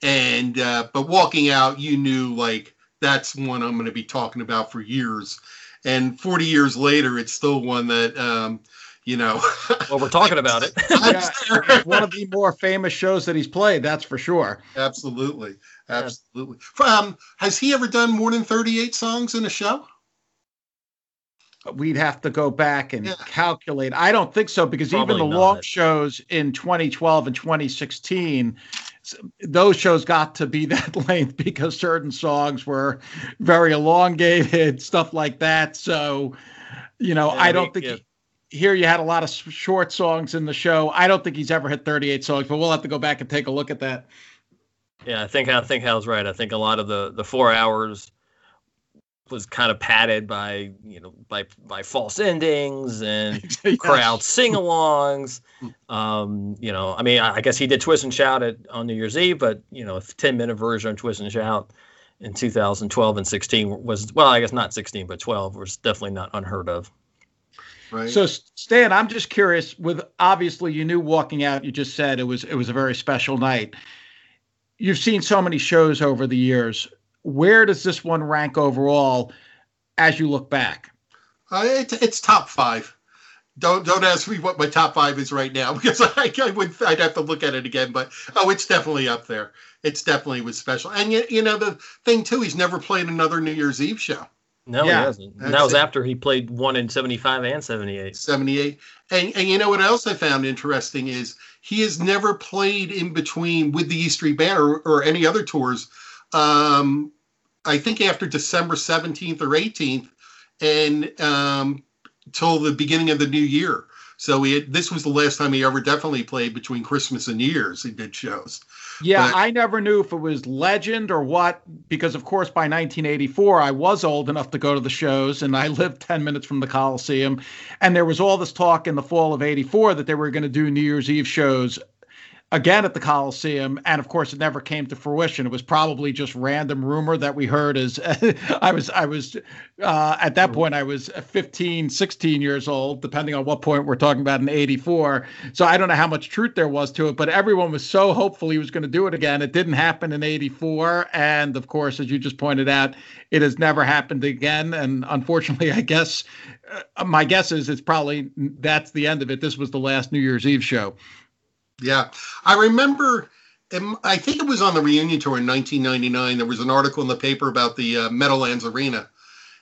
and uh, but walking out, you knew like that's one I'm going to be talking about for years. And 40 years later, it's still one that um, you know. well, we're talking about it. yeah, one of the more famous shows that he's played. That's for sure. Absolutely, absolutely. Yeah. Um, has he ever done more than 38 songs in a show? We'd have to go back and yeah. calculate. I don't think so because Probably even the not. long shows in 2012 and 2016 those shows got to be that length because certain songs were very elongated, stuff like that. So, you know, yeah, I don't think. If, here you had a lot of short songs in the show. I don't think he's ever hit 38 songs, but we'll have to go back and take a look at that. Yeah, I think I think Hal's right. I think a lot of the the four hours was kind of padded by you know by by false endings and yes. crowd sing-alongs. Um, you know, I mean, I guess he did Twist and Shout at, on New Year's Eve, but you know, a ten-minute version of Twist and Shout in 2012 and 16 was well, I guess not 16, but 12 was definitely not unheard of. Right. So Stan, I'm just curious. With obviously, you knew walking out. You just said it was it was a very special night. You've seen so many shows over the years where does this one rank overall as you look back? Uh, it's, it's top five. Don't don't ask me what my top five is right now because I, I would I'd have to look at it again. But oh, it's definitely up there. It's definitely was special. And you, you know the thing too, he's never played another New Year's Eve show. No, yeah. he hasn't. And that was it. after he played one in 75 and 78. 78. And, and you know what else I found interesting is he has never played in between with the East Street Band or, or any other tours um, I think after December 17th or 18th, and um, till the beginning of the new year. So he had, this was the last time he ever definitely played between Christmas and New Year's. He did shows. Yeah, but, I never knew if it was legend or what, because of course by 1984 I was old enough to go to the shows, and I lived 10 minutes from the Coliseum, and there was all this talk in the fall of '84 that they were going to do New Year's Eve shows again at the Coliseum. And of course, it never came to fruition. It was probably just random rumor that we heard as I was, I was, uh, at that point, I was 15, 16 years old, depending on what point we're talking about in 84. So I don't know how much truth there was to it, but everyone was so hopeful he was going to do it again. It didn't happen in 84. And of course, as you just pointed out, it has never happened again. And unfortunately, I guess uh, my guess is it's probably that's the end of it. This was the last New Year's Eve show. Yeah, I remember. I think it was on the reunion tour in 1999. There was an article in the paper about the uh, Meadowlands Arena,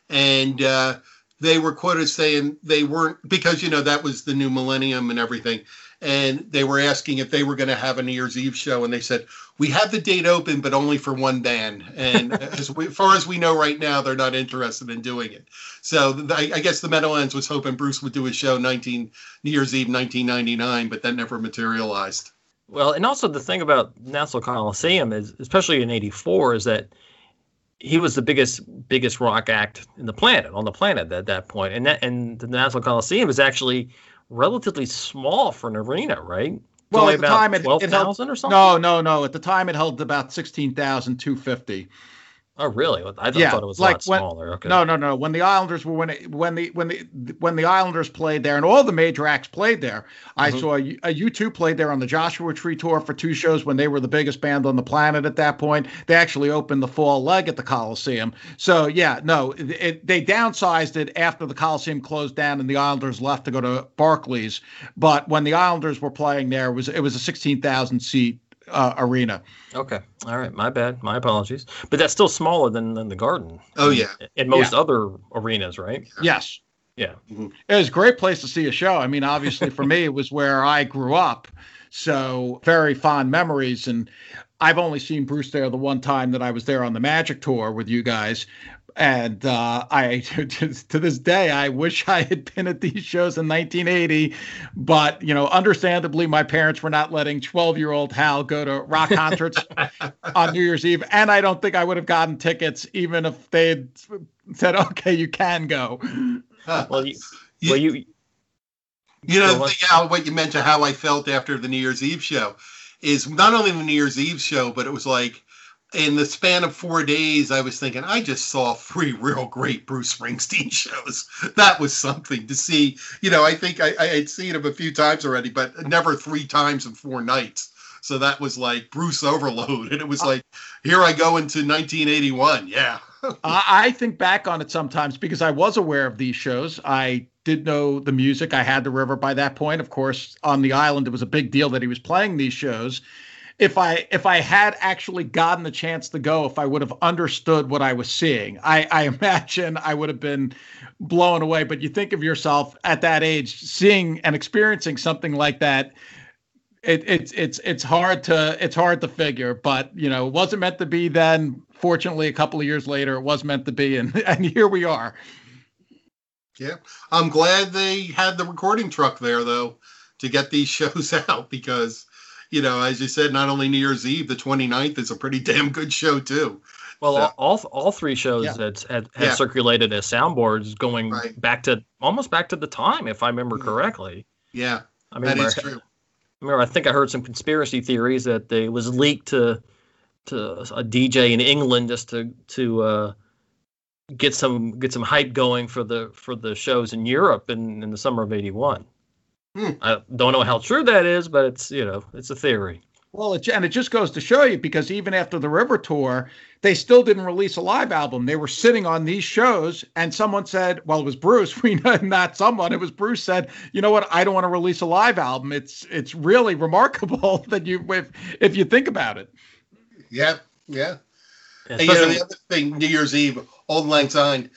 and uh, they were quoted saying they weren't because you know that was the new millennium and everything and they were asking if they were going to have a New Year's Eve show, and they said we have the date open, but only for one band. And as, we, as, far as we know right now, they're not interested in doing it. So the, I, I, guess the Meadowlands was hoping Bruce would do a show 19 New Year's Eve 1999, but that never materialized. Well, and also the thing about Nassau Coliseum is, especially in '84, is that he was the biggest biggest rock act in the planet on the planet at that point, and that and the Nassau Coliseum is actually relatively small for an arena, right? Well, at the time it, twelve thousand or something. No, no, no. At the time, it held about sixteen thousand two fifty. Oh, really? I, yeah, thought it was like a lot when, smaller. Okay. No, no, no. When the Islanders were when it, when the when the when the Islanders played there, and all the major acts played there. Mm-hmm. I saw a, a U2 played there on the Joshua Tree tour for two shows when they were the biggest band on the planet at that point. They actually opened the fall leg at the Coliseum. So yeah, no, it, it, they downsized it after the Coliseum closed down and the Islanders left to go to Barclays. But when the Islanders were playing there, it was it was a sixteen thousand seat uh, arena. Okay. All right. My bad. My apologies. But that's still smaller than, than the Garden. Oh, yeah. In most yeah. other arenas, right? Yes. Yeah. Mm-hmm. It was a great place to see a show. I mean, obviously, for me, it was where I grew up. So, very fond memories. And I've only seen Bruce there the one time that I was there on the Magic Tour with you guys and uh, I to, to, this day I wish I had been at these shows in 1980, but you know, understandably, my parents were not letting 12 year old Hal go to rock concerts on New Year's Eve, and I don't think I would have gotten tickets even if they had said, "Okay, you can go." well, you, well, you. You know, the thing, Al, what you mentioned, how I felt after the New Year's Eve show, is not only the New Year's Eve show, but it was like in the span of four days, I was thinking, I just saw three real great Bruce Springsteen shows. That was something to see. You know, I think I, I had seen him a few times already, but never three times in four nights. So that was like Bruce overload. And it was like, here I go into 1981. Yeah. I think back on it sometimes because I was aware of these shows. I did know the music. I had the river by that point. Of course, on the island, it was a big deal that he was playing these shows if I if I had actually gotten the chance to go, if I would have understood what I was seeing, I, I imagine I would have been blown away. But you think of yourself at that age, seeing and experiencing something like that. It, it's it's it's hard to it's hard to figure, but you know, it wasn't meant to be then. Fortunately, a couple of years later, it was meant to be, and and here we are. Yeah, I'm glad they had the recording truck there though to get these shows out because, you know, as you said, not only New Year's Eve, the 29th is a pretty damn good show too. Well, so, all all three shows yeah. had had, had yeah. circulated as soundboards going right. back to almost back to the time, if I remember correctly. Yeah, I mean, that is true. I remember, I think I heard some conspiracy theories that it was leaked to to a DJ in England just to to uh, get some get some hype going for the for the shows in Europe in, in the summer of '81. Hmm. I don't know how true that is, but it's you know it's a theory. Well, it, and it just goes to show you because even after the River tour, they still didn't release a live album. They were sitting on these shows, and someone said, "Well, it was Bruce." We know not someone. It was Bruce said, "You know what? I don't want to release a live album." It's it's really remarkable that you if if you think about it. Yeah, yeah. yeah you know, the other thing, New Year's Eve, Auld Lang Syne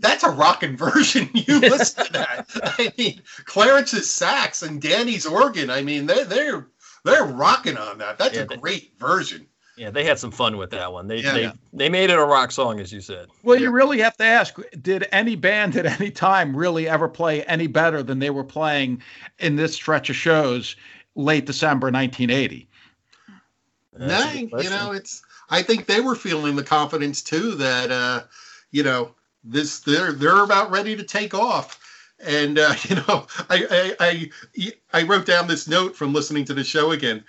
that's a rocking version. You listen to that. I mean, Clarence's sax and Danny's organ. I mean, they're they're they're rocking on that. That's yeah, a great they, version. Yeah, they had some fun with that one. They yeah, they, yeah. they made it a rock song, as you said. Well, you really have to ask: Did any band at any time really ever play any better than they were playing in this stretch of shows late December 1980? No, you know, it's. I think they were feeling the confidence too that, uh, you know, this they're they're about ready to take off. And uh, you know I, I i i wrote down this note from listening to the show again.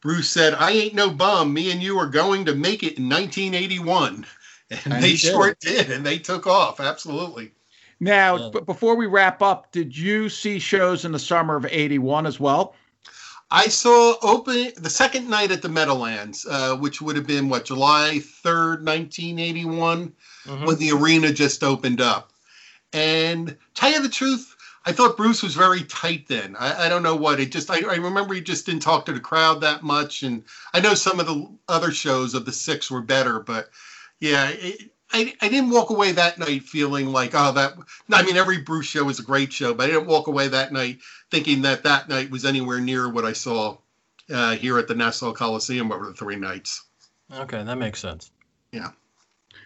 Bruce said i ain't no bum. Me and you are going to make it in 1981 and, and they sure did and they took off absolutely. Now yeah. but before we wrap up did you see shows in the summer of 81 as well? I saw open the second night at the Meadowlands, uh, which would have been what July third, nineteen eighty one mm-hmm. when the arena just opened up. And tell you the truth, I thought Bruce was very tight then. I, I don't know what it just. I, I, remember he just didn't talk to the crowd that much, and I know some of the other shows of the six were better, but yeah, it, I I didn't walk away that night feeling like oh that. I mean, every Bruce show was a great show, but I didn't walk away that night thinking that that night was anywhere near what I saw uh, here at the Nassau Coliseum over the three nights. Okay, that makes sense. Yeah.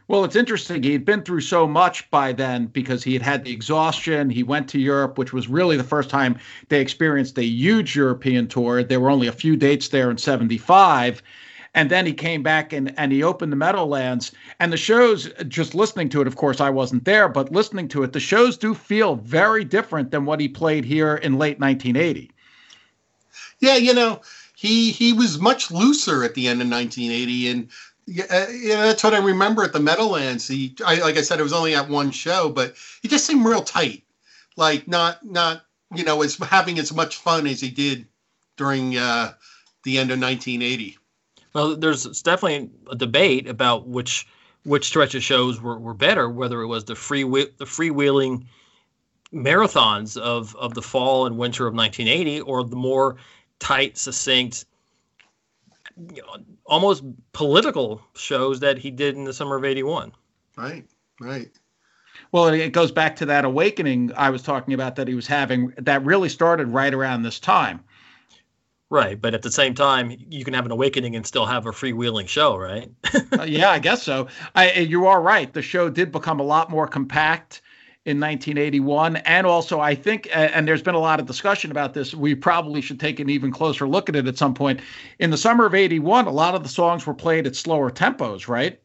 Well, it's interesting. He'd been through so much by then because he had had the exhaustion. He went to Europe, which was really the first time they experienced a huge European tour. There were only a few dates there in 75. And then he came back and, and he opened the Meadowlands. And the shows, just listening to it, of course, I wasn't there, but listening to it, the shows do feel very different than what he played here in late 1980. Yeah, you know, he he was much looser at the end of 1980, and yeah, uh, yeah, that's what I remember at the Meadowlands. He, I, like I said, it was only at one show, but he just seemed real tight, like not, not, you know, as having as much fun as he did during uh, the end of 1980. Well, there's definitely a debate about which which stretch of shows were, were better, whether it was the free the freewheeling marathons of of the fall and winter of 1980, or the more tight, succinct you know, almost political shows that he did in the summer of 81. Right, right. Well, it goes back to that awakening I was talking about that he was having that really started right around this time. Right, but at the same time, you can have an awakening and still have a freewheeling show, right? uh, yeah, I guess so. I, you are right. The show did become a lot more compact in 1981. And also, I think, and there's been a lot of discussion about this, we probably should take an even closer look at it at some point. In the summer of 81, a lot of the songs were played at slower tempos, right?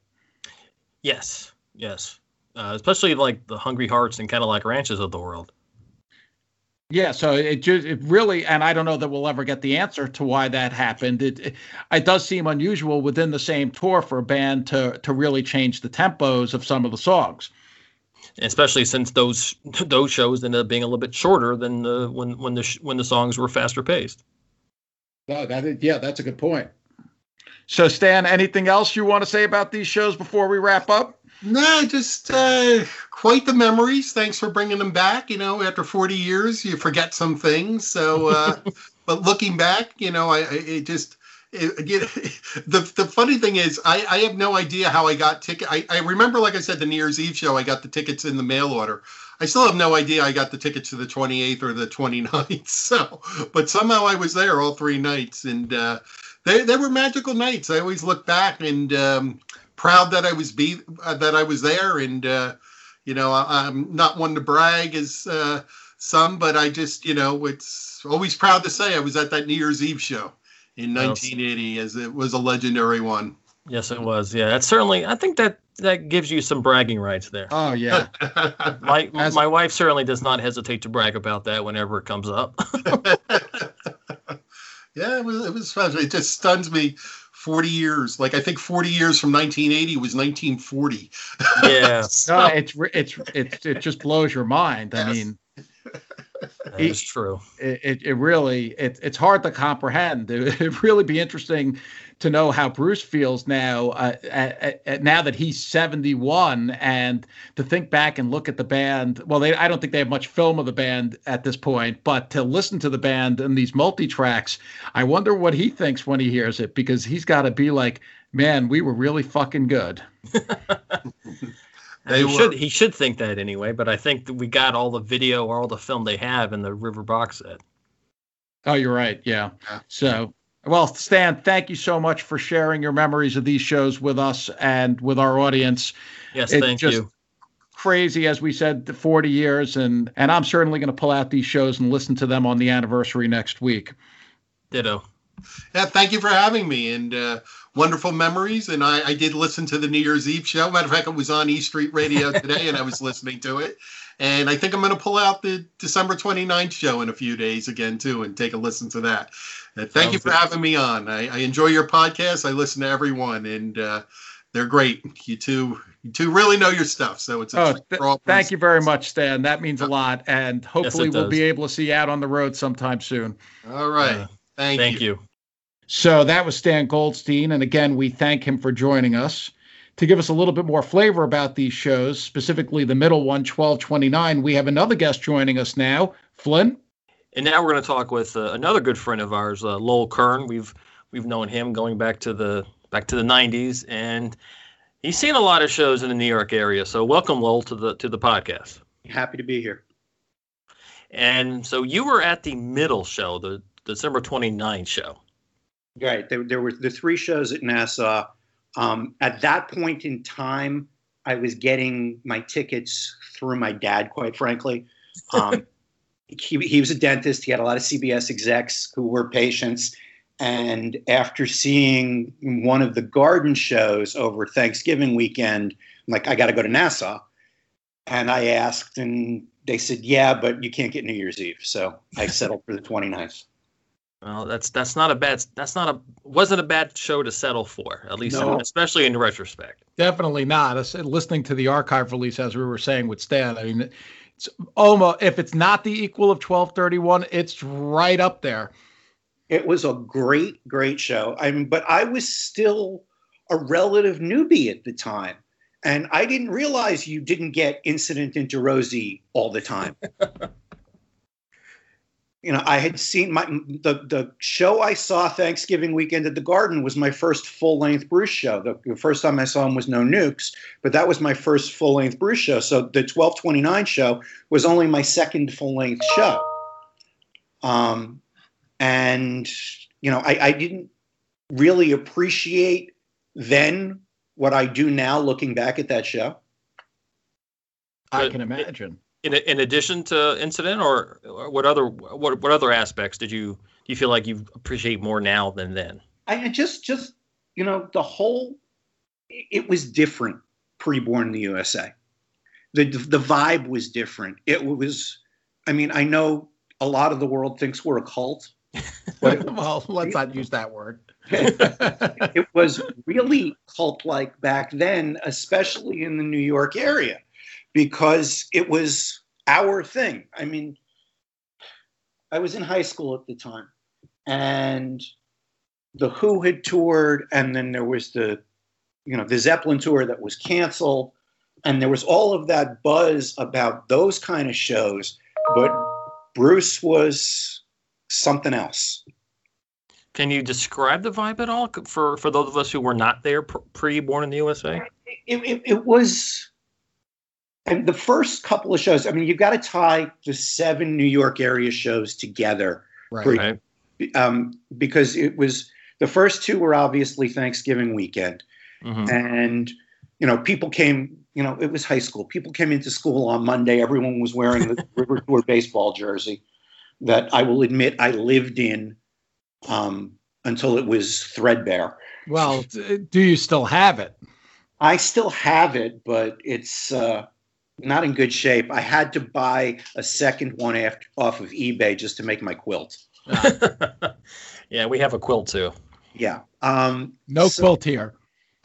Yes, yes. Uh, especially like the Hungry Hearts and Cadillac Ranches of the world. Yeah, so it just it really, and I don't know that we'll ever get the answer to why that happened. It, it, it does seem unusual within the same tour for a band to to really change the tempos of some of the songs especially since those those shows ended up being a little bit shorter than the, when when the when the songs were faster paced. No, that is, yeah, that's a good point. So, Stan, anything else you want to say about these shows before we wrap up? No, just uh, quite the memories. Thanks for bringing them back. You know, after 40 years, you forget some things. So, uh, but looking back, you know, I, I it just again, the the funny thing is, I, I have no idea how I got ticket. I, I remember, like I said, the New Year's Eve show. I got the tickets in the mail order. I still have no idea I got the tickets to the 28th or the 29th. So, but somehow I was there all three nights, and uh, they they were magical nights. I always look back and um, proud that I was be uh, that I was there, and uh, You know, I, am not one to brag as uh, some, but I just, you know, it's always proud to say I was at that New Year's Eve show in 1980, as it was a legendary one. Yes, it was. Yeah, that's certainly. I think that that gives you some bragging rights there. Oh yeah. my As, my wife certainly does not hesitate to brag about that whenever it comes up. yeah, it was it was fun. It just stuns me. 40 years like i think 40 years from 1980 was 1940 yeah no, it's it's it's it just blows your mind yes. i mean it's true it, it, it really it, it's hard to comprehend it would really be interesting to know how Bruce feels now, uh, at, at, now that he's 71, and to think back and look at the band. Well, they, I don't think they have much film of the band at this point, but to listen to the band and these multi tracks, I wonder what he thinks when he hears it because he's got to be like, man, we were really fucking good. he were. should he should think that anyway, but I think that we got all the video or all the film they have in the River box set. Oh, you're right. Yeah. yeah. So well, Stan, thank you so much for sharing your memories of these shows with us and with our audience. Yes, it's thank you. Crazy, as we said, 40 years, and and I'm certainly going to pull out these shows and listen to them on the anniversary next week. Ditto. Yeah, thank you for having me, and uh, wonderful memories. And I, I did listen to the New Year's Eve show. Matter of fact, it was on E Street Radio today, and I was listening to it. And I think I'm going to pull out the December 29th show in a few days again, too, and take a listen to that. Uh, thank Sounds you for good. having me on. I, I, enjoy your podcast. I listen to everyone, and uh, they're great. You two, you two really know your stuff. So it's oh, th- thank you very much, Stan. That means a lot, and hopefully yes, we'll be able to see you out on the road sometime soon. All right. Uh, thank, thank you. you. So that was Stan Goldstein, and again, we thank him for joining us. To give us a little bit more flavor about these shows, specifically the middle one, 1229, we have another guest joining us now, Flynn. And now we're going to talk with uh, another good friend of ours, uh, Lowell Kern. We've we've known him going back to the back to the 90s, and he's seen a lot of shows in the New York area. So welcome, Lowell, to the to the podcast. Happy to be here. And so you were at the middle show, the December 29 show. Right. There, there were the three shows at Nassau. Um, at that point in time, I was getting my tickets through my dad, quite frankly. Um, he, he was a dentist. He had a lot of CBS execs who were patients. And after seeing one of the garden shows over Thanksgiving weekend, I'm like, I got to go to Nassau. And I asked, and they said, yeah, but you can't get New Year's Eve. So I settled for the 29th. Well, that's that's not a bad that's not a wasn't a bad show to settle for at least no. in, especially in retrospect. Definitely not. Listening to the archive release as we were saying with Stan, I mean, it's almost if it's not the equal of 1231, it's right up there. It was a great, great show. I mean, but I was still a relative newbie at the time. And I didn't realize you didn't get incident into Rosie all the time. you know, I had seen my the the show I saw Thanksgiving weekend at the Garden was my first full length Bruce show. The, the, first time I saw him was No Nukes, but that was my first full length Bruce show. So the twelve twenty nine show was only my second full length show. Um, and you know, I, I didn't really appreciate then what I do now, looking back at that show. I can imagine in, in addition to incident or, or what other what, what other aspects did you do you feel like you appreciate more now than then? I just just you know the whole it was different pre-born in the usa the the vibe was different. It was i mean i know a lot of the world thinks we're a cult but well let's not use that word. It was really cult like back then especially in the new york area because it was our thing. I mean, I was in high school at the time, and the Who had toured, and then there was the, you know, the Zeppelin tour that was canceled, and there was all of that buzz about those kind of shows, but Bruce was something else. Can you describe the vibe at all for for those of us who were not there pre born in the USA? It, it, it was and the first couple of shows, I mean, you've got to tie the seven New York area shows together. Right. For, um, because it was the first two were obviously Thanksgiving weekend. Mm-hmm. And, you know, people came, you know, it was high school. People came into school on Monday. Everyone was wearing the River Tour baseball jersey that I will admit I lived in um, until it was threadbare. Well, do you still have it? I still have it, but it's uh, not in good shape. I had to buy a second one after, off of eBay just to make my quilt. yeah, we have a quilt too. Yeah. Um, no so, quilt here.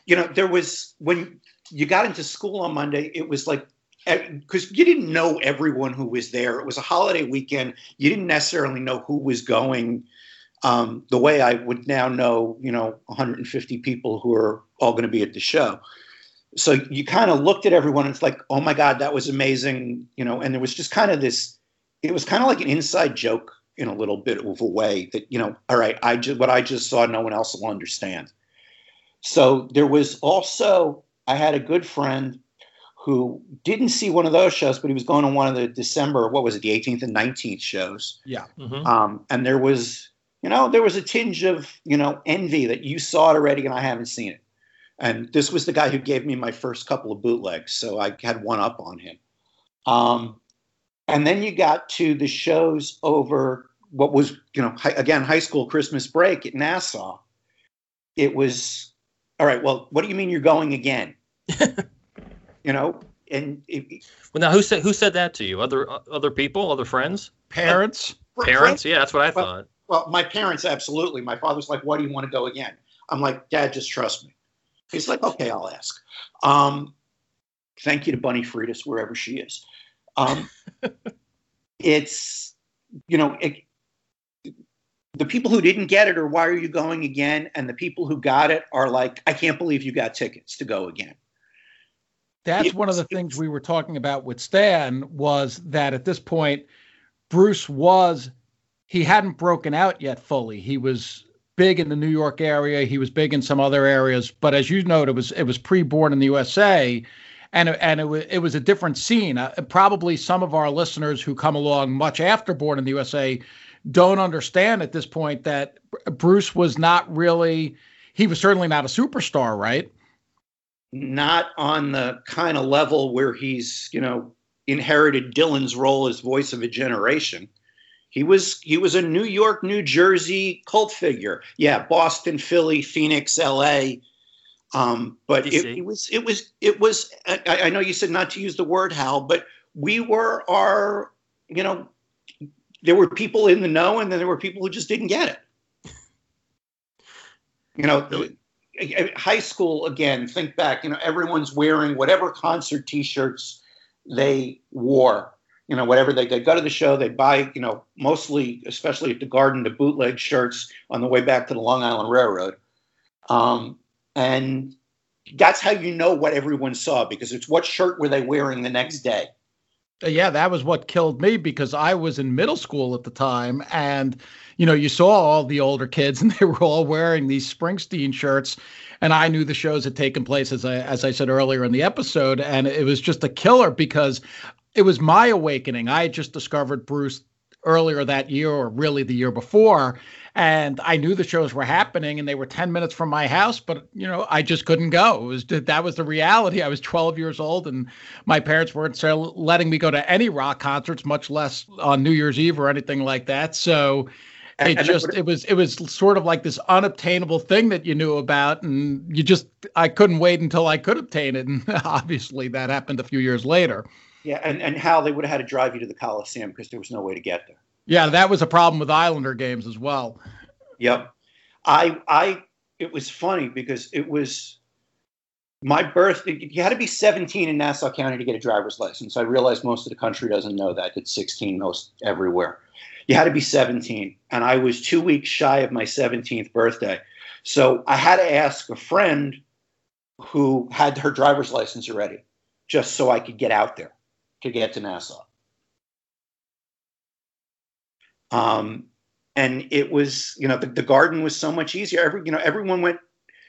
You know, there was when you got into school on Monday, it was like because eh, you didn't know everyone who was there. It was a holiday weekend. You didn't necessarily know who was going. Um, the way I would now know, you know, 150 people who are all going to be at the show. So you kind of looked at everyone and it's like, oh my God, that was amazing, you know. And there was just kind of this. It was kind of like an inside joke in a little bit of a way that you know, all right, I just what I just saw, no one else will understand. So there was also I had a good friend who didn't see one of those shows, but he was going to one of the December, what was it, the 18th and 19th shows. Yeah. Mm-hmm. Um, and there was, you know, there was a tinge of, you know, envy that you saw it already and I haven't seen it. And this was the guy who gave me my first couple of bootlegs. So I had one up on him. Um, and then you got to the shows over what was, you know, hi, again, high school Christmas break at Nassau. It was all right, well, what do you mean you're going again? you know, and it, well, now who said who said that to you? Other other people, other friends, parents, uh, parents. Yeah, that's what I well, thought. Well, my parents absolutely. My father's like, "Why do you want to go again?" I'm like, "Dad, just trust me." He's like, "Okay, I'll ask." Um, thank you to Bunny Friedis wherever she is. Um, it's you know, it, the people who didn't get it are why are you going again and the people who got it are like i can't believe you got tickets to go again that's it, one of the things we were talking about with stan was that at this point bruce was he hadn't broken out yet fully he was big in the new york area he was big in some other areas but as you noted it was it was pre-born in the usa and and it was it was a different scene. Uh, probably some of our listeners who come along much after Born in the USA don't understand at this point that Bruce was not really, he was certainly not a superstar, right? Not on the kind of level where he's, you know, inherited Dylan's role as voice of a generation. He was he was a New York, New Jersey cult figure. Yeah, Boston, Philly, Phoenix, L.A. Um, but it, it, was it was it was. I, I know you said not to use the word Hal, but we were our you know there were people in the know, and then there were people who just didn't get it. You know, high school again. Think back. You know, everyone's wearing whatever concert T-shirts they wore. You know, whatever they, they go to the show, they buy. You know, mostly, especially at the Garden, the bootleg shirts on the way back to the Long Island Railroad, um, and that's how you know what everyone saw because it's what shirt were they wearing the next day. Uh, yeah, that was what killed me because I was in middle school at the time. And, you know, you saw all the older kids and they were all wearing these Springsteen shirts. And I knew the shows had taken place, as I, as I said earlier in the episode. And it was just a killer because it was my awakening. I had just discovered Bruce earlier that year or really the year before and I knew the shows were happening and they were 10 minutes from my house, but you know, I just couldn't go. It was that was the reality. I was 12 years old and my parents weren't letting me go to any rock concerts, much less on New Year's Eve or anything like that. So it and just it was it was sort of like this unobtainable thing that you knew about and you just I couldn't wait until I could obtain it and obviously that happened a few years later. Yeah, and and how they would have had to drive you to the Coliseum because there was no way to get there. Yeah, that was a problem with Islander games as well. Yep. I I it was funny because it was my birth You had to be 17 in Nassau County to get a driver's license. I realize most of the country doesn't know that. It's 16 most everywhere. You had to be 17, and I was two weeks shy of my 17th birthday. So I had to ask a friend who had her driver's license already, just so I could get out there to get to Nassau. Um, and it was, you know, the, the garden was so much easier. Every, you know, everyone went,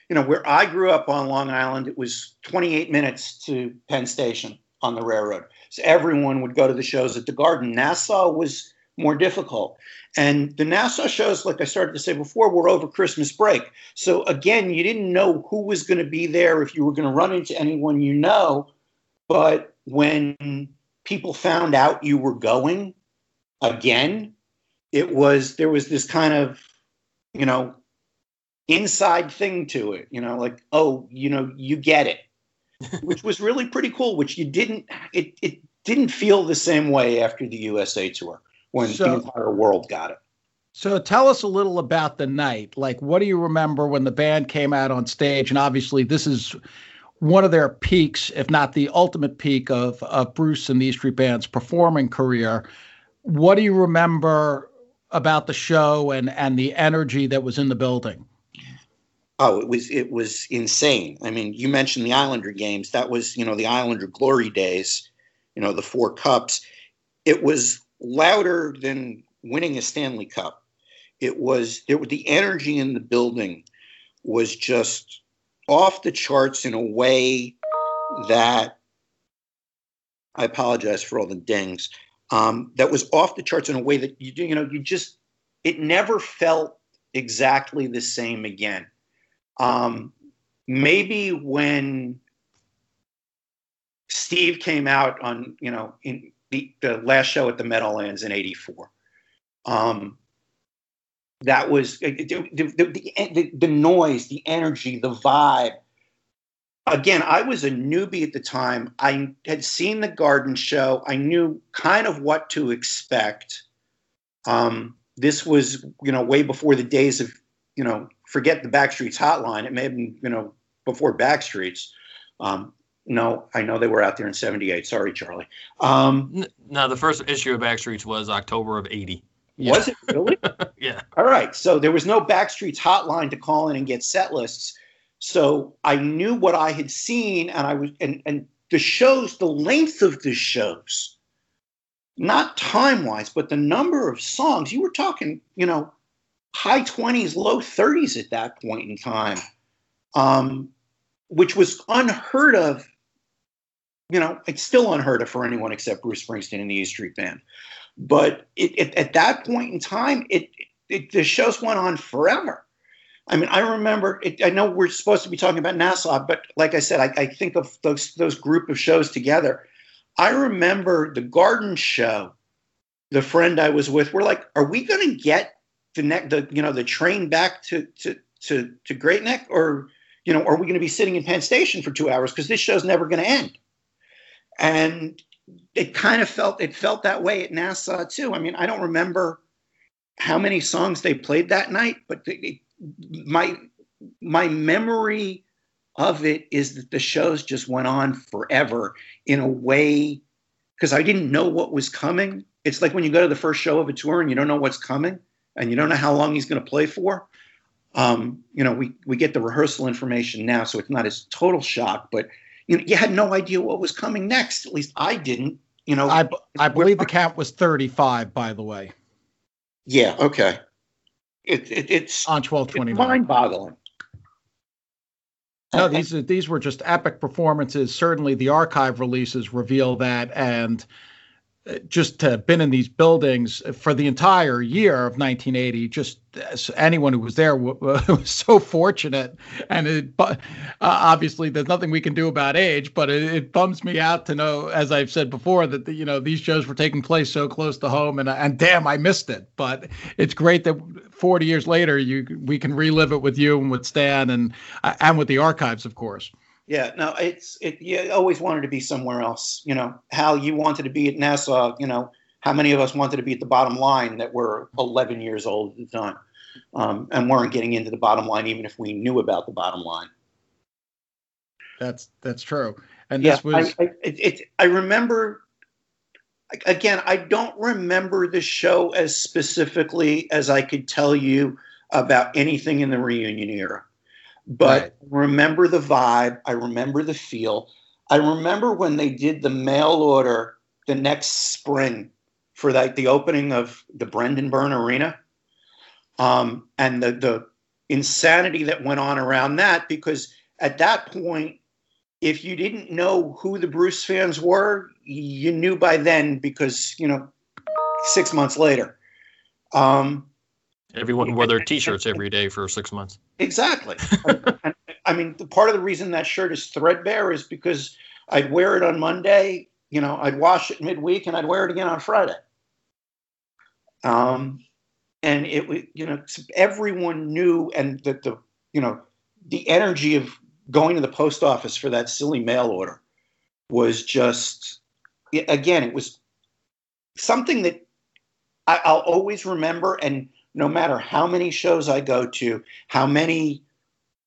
you know, where I grew up on Long Island, it was 28 minutes to Penn Station on the railroad. So everyone would go to the shows at the garden. Nassau was more difficult. And the Nassau shows, like I started to say before, were over Christmas break. So again, you didn't know who was going to be there, if you were going to run into anyone you know. But when people found out you were going again, it was there was this kind of, you know, inside thing to it, you know, like, oh, you know, you get it. which was really pretty cool, which you didn't it it didn't feel the same way after the USA tour when so, the entire world got it. So tell us a little about the night. Like, what do you remember when the band came out on stage? And obviously, this is one of their peaks, if not the ultimate peak of, of Bruce and the E Street Band's performing career. What do you remember about the show and and the energy that was in the building? Oh, it was it was insane. I mean, you mentioned the Islander games. That was you know the Islander glory days. You know the four cups. It was louder than winning a Stanley Cup it was there the energy in the building was just off the charts in a way that I apologize for all the dings. Um, that was off the charts in a way that you do you know you just it never felt exactly the same again. Um, maybe when Steve came out on you know in the, the last show at the Meadowlands in '84. Um, that was uh, the, the, the, noise, the energy, the vibe. Again, I was a newbie at the time. I had seen the garden show. I knew kind of what to expect. Um, this was, you know, way before the days of, you know, forget the Backstreets hotline. It may have been, you know, before Backstreets. Um, no, I know they were out there in 78. Sorry, Charlie. Um, no, the first issue of Backstreets was October of 80. Yeah. Was it really? yeah. All right. So there was no Backstreets hotline to call in and get set lists. So I knew what I had seen, and I was and and the shows, the length of the shows, not time wise, but the number of songs. You were talking, you know, high twenties, low thirties at that point in time, um, which was unheard of. You know, it's still unheard of for anyone except Bruce Springsteen and the E Street Band. But it, it, at that point in time, it, it, the shows went on forever. I mean, I remember. I know we're supposed to be talking about Nassau, but like I said, I, I think of those those group of shows together. I remember the Garden Show. The friend I was with, we're like, "Are we going to get the next, the you know, the train back to to to to Great Neck, or you know, are we going to be sitting in Penn Station for two hours because this show's never going to end?" And it kind of felt it felt that way at Nassau too. I mean, I don't remember how many songs they played that night, but it, my my memory of it is that the shows just went on forever in a way because I didn't know what was coming. It's like when you go to the first show of a tour and you don't know what's coming and you don't know how long he's going to play for. Um, you know, we we get the rehearsal information now, so it's not as total shock, but you you had no idea what was coming next. At least I didn't. You know, I, I believe the count was 35, by the way. Yeah. Okay. It, it it's on 1229. Mind boggling. No, these these were just epic performances. Certainly, the archive releases reveal that, and just uh, been in these buildings for the entire year of 1980 just anyone who was there was so fortunate. And it uh, obviously there's nothing we can do about age but it, it, bums me out to know as i've said before that the, you know these shows were taking place so close to home and and damn i missed it. But it's great that 40 years later you we can relive it with you and with stan and and with the archives of course yeah, no, it's it. You always wanted to be somewhere else. You know, Hal, you wanted to be at Nassau. You know, how many of us wanted to be at the bottom line that were 11 years old at the time, um, and weren't getting into the bottom line even if we knew about the bottom line. That's that's true. And yeah, this was. I, I, it, it, I remember. Again, I don't remember the show as specifically as I could tell you about anything in the reunion era. But right. remember the vibe. I remember the feel. I remember when they did the mail order the next spring for like the opening of the Brendan Byrne Arena, um, and the the insanity that went on around that. Because at that point, if you didn't know who the Bruce fans were, you knew by then because you know six months later. Um, Everyone wore their T-shirts every day for six months. Exactly. I mean, part of the reason that shirt is threadbare is because I'd wear it on Monday, you know, I'd wash it midweek and I'd wear it again on Friday. Um, and it was, you know, everyone knew, and that the, you know, the energy of going to the post office for that silly mail order was just, again, it was something that I, I'll always remember. And no matter how many shows I go to, how many,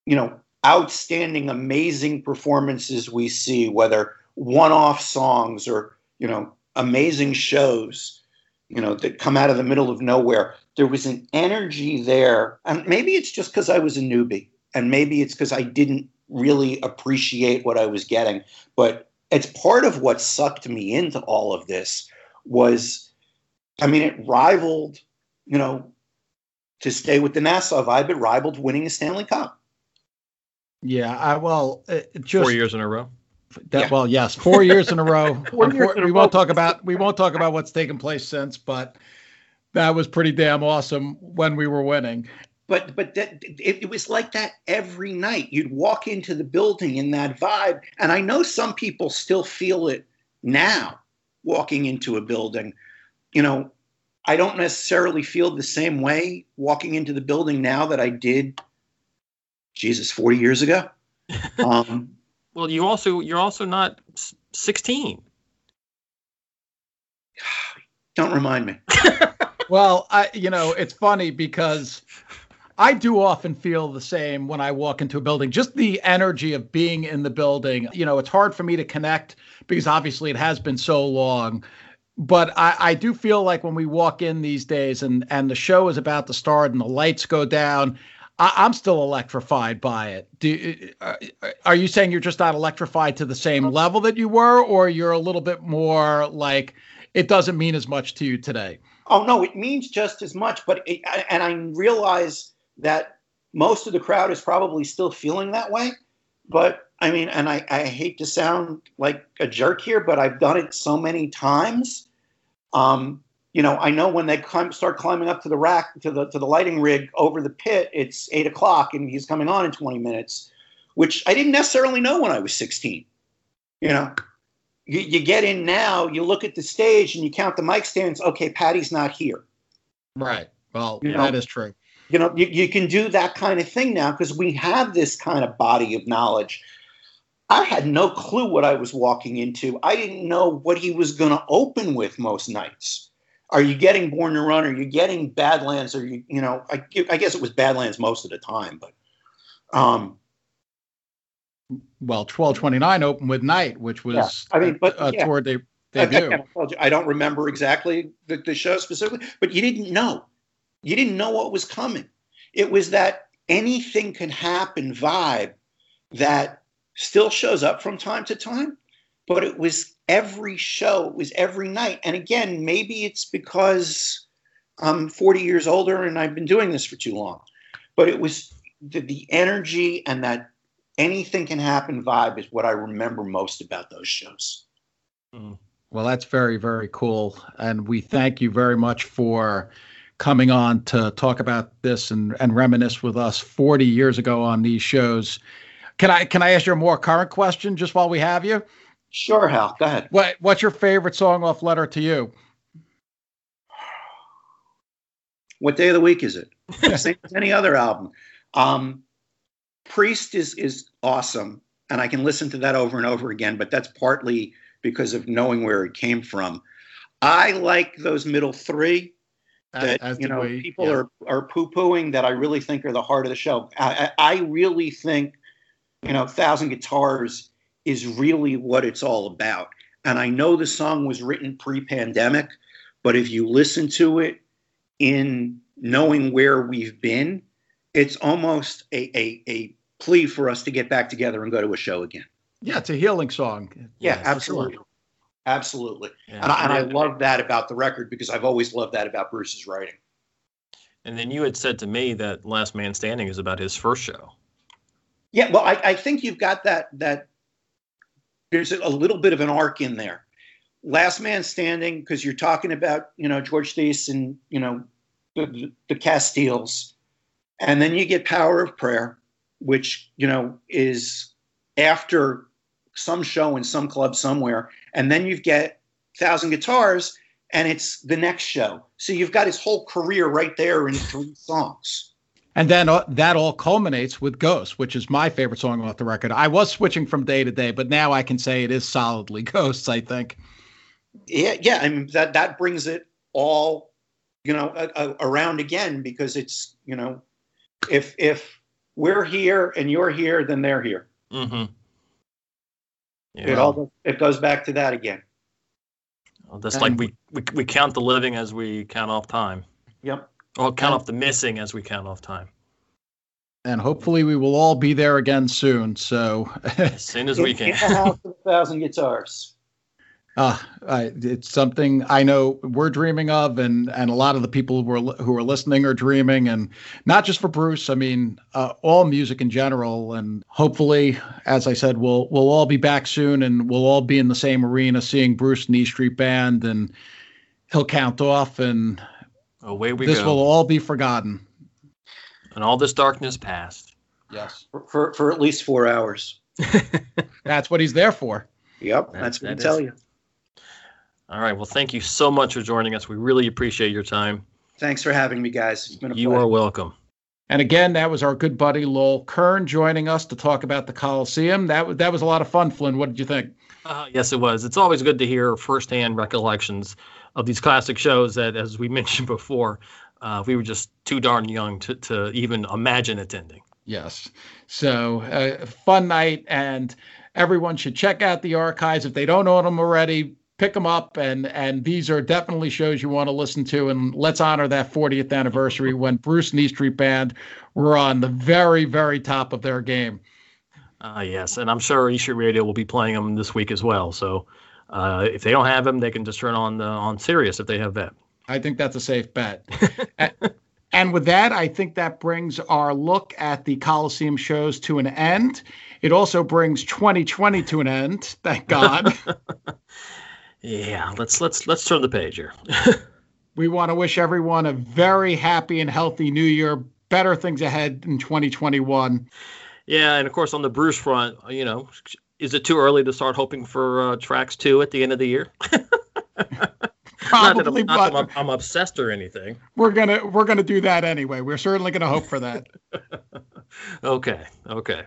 you know, outstanding, amazing performances we see, whether one-off songs or you know amazing shows, you know that come out of the middle of nowhere. There was an energy there, and maybe it's just because I was a newbie, and maybe it's because I didn't really appreciate what I was getting. But it's part of what sucked me into all of this was, I mean, it rivaled, you know, to stay with the Nassau vibe, it rivaled winning a Stanley Cup. Yeah, I well, uh, just four years in a row. That, yeah. Well, yes, four years in a row. years in we won't talk about we won't talk about what's taken place since, but that was pretty damn awesome when we were winning. But but that, it, it was like that every night. You'd walk into the building in that vibe, and I know some people still feel it now, walking into a building. You know, I don't necessarily feel the same way walking into the building now that I did Jesus, 40 years ago. Um, well, you also you're also not 16. Don't remind me. well, I you know it's funny because I do often feel the same when I walk into a building. Just the energy of being in the building. You know, it's hard for me to connect because obviously it has been so long. But I, I do feel like when we walk in these days and and the show is about to start and the lights go down I, am still electrified by it. Do, uh, are you saying you're just not electrified to the same level that you were, or you're a little bit more like it doesn't mean as much to you today? Oh no, it means just as much. But it, and I realize that most of the crowd is probably still feeling that way. But I mean, and I, I hate to sound like a jerk here, but I've done it so many times. Um, you know, I know when they climb, start climbing up to the rack to the to the lighting rig over the pit, it's eight o'clock and he's coming on in 20 minutes, which I didn't necessarily know when I was 16. You know, you, you get in now, you look at the stage and you count the mic stands. Okay, Patty's not here. Right. Well, you know, is true. You know, you, you can do that kind of thing now because we have this kind of body of knowledge. I had no clue what I was walking into. I didn't know what he was going to open with most nights are you getting Born to Run? Are you getting Badlands? Or you, you know, I, I guess it was Badlands most of the time, but, um, well, twelve twenty nine opened with Night, which was yeah, I mean, but a, yeah. tour de- debut. I, I, I, don't remember exactly the, the show specifically, but you didn't know. You didn't know what was coming. It was that anything can happen vibe that still shows up from time to time, but it was every show. It was every night. And again, maybe it's because I'm 40 years older and I've been doing this for too long. But it was the, the energy and that anything can happen vibe is what I remember most about those shows. Mm-hmm. Well, that's very, very cool. And we thank you very much for coming on to talk about this and, and reminisce with us 40 years ago on these shows. Can I can I ask you a more current question just while we have you? Sure, Hal. Go ahead. What What's your favorite song off Letter to You? What day of the week is it? Same as any other album. Um, Priest is is awesome, and I can listen to that over and over again. But that's partly because of knowing where it came from. I like those middle three that As you know we, people yeah. are are poo pooing that I really think are the heart of the show. I, I really think you know, Thousand Guitars is really what it's all about. And I know the song was written pre pandemic, but if you listen to it in knowing where we've been, it's almost a, a, a plea for us to get back together and go to a show again. Yeah, it's a healing song. Yeah, absolutely. Absolutely. Yeah. And, I, and I love that about the record because I've always loved that about Bruce's writing. And then you had said to me that Last Man Standing is about his first show. Yeah, well, I, I think you've got that that there's a little bit of an arc in there. Last man standing, because you're talking about, you know, George Theiss and, you know, the, the Castiles. And then you get Power of Prayer, which, you know, is after some show in some club somewhere, and then you get Thousand Guitars, and it's the next show. So you've got his whole career right there in three songs. And then uh, that all culminates with Ghost, which is my favorite song off the record. I was switching from day to day, but now I can say it is solidly Ghosts, I think. Yeah, yeah. I mean, that, that brings it all, you know, around again because it's, you know, if, if we're here and you're here, then they're here. Mm-hmm. Yeah. It all, it goes back to that again. Well, just like we, we, we count the living as we count off time. Yep. Or count off the missing as we count off time. And hopefully we will all be there again soon. So as soon as we can. house of a thousand guitars. Uh, I, it's something I know we're dreaming of, and and a lot of the people who are who are listening are dreaming, and not just for Bruce. I mean, uh, all music in general, and hopefully, as I said, we'll we'll all be back soon, and we'll all be in the same arena seeing Bruce and E Street Band, and he'll count off, and Away we this go. will all be forgotten. And all this darkness past. Yes. For, for, for at least four hours. That's what he's there for. Yep, that's, that's what I tell you. All right. Well, thank you so much for joining us. We really appreciate your time. Thanks for having me, guys. It's been a you pleasure. are welcome. And again, that was our good buddy Lowell Kern joining us to talk about the Coliseum. That was that was a lot of fun, Flynn. What did you think? Uh, yes, it was. It's always good to hear firsthand recollections of these classic shows that, as we mentioned before, uh, we were just too darn young to, to even imagine attending. Yes. So, uh, fun night, and everyone should check out the archives if they don't own them already. Pick them up, and and these are definitely shows you want to listen to. And let's honor that 40th anniversary when Bruce and E Street Band were on the very, very top of their game. Uh, yes, and I'm sure E Street Radio will be playing them this week as well. So uh, if they don't have them, they can just turn on the on Sirius if they have that. I think that's a safe bet. and with that, I think that brings our look at the Coliseum shows to an end. It also brings 2020 to an end. Thank God. yeah, let's let's let's turn the page here. we want to wish everyone a very happy and healthy new year. Better things ahead in 2021. Yeah, and of course on the Bruce front, you know, is it too early to start hoping for uh, tracks two at the end of the year? Probably, not that, I'm, not that I'm, I'm, obsessed or anything. We're gonna we're gonna do that anyway. We're certainly gonna hope for that. okay, okay.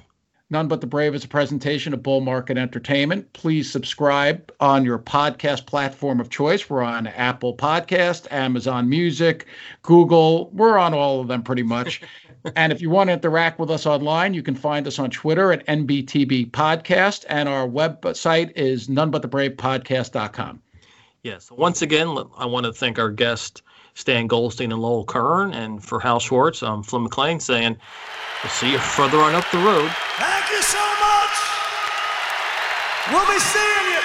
None But the Brave is a presentation of Bull Market Entertainment. Please subscribe on your podcast platform of choice. We're on Apple Podcast, Amazon Music, Google. We're on all of them pretty much. and if you want to interact with us online, you can find us on Twitter at NBTB Podcast, and our website is nonebutthebravepodcast.com. Yes. Once again, I want to thank our guest, Stan Goldstein and Lowell Kern, and for Hal Schwartz, I'm Flynn McLean saying, we'll see you further on up the road. Thank you so much. We'll be seeing you.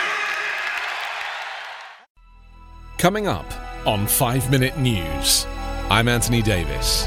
Coming up on 5 Minute News, I'm Anthony Davis.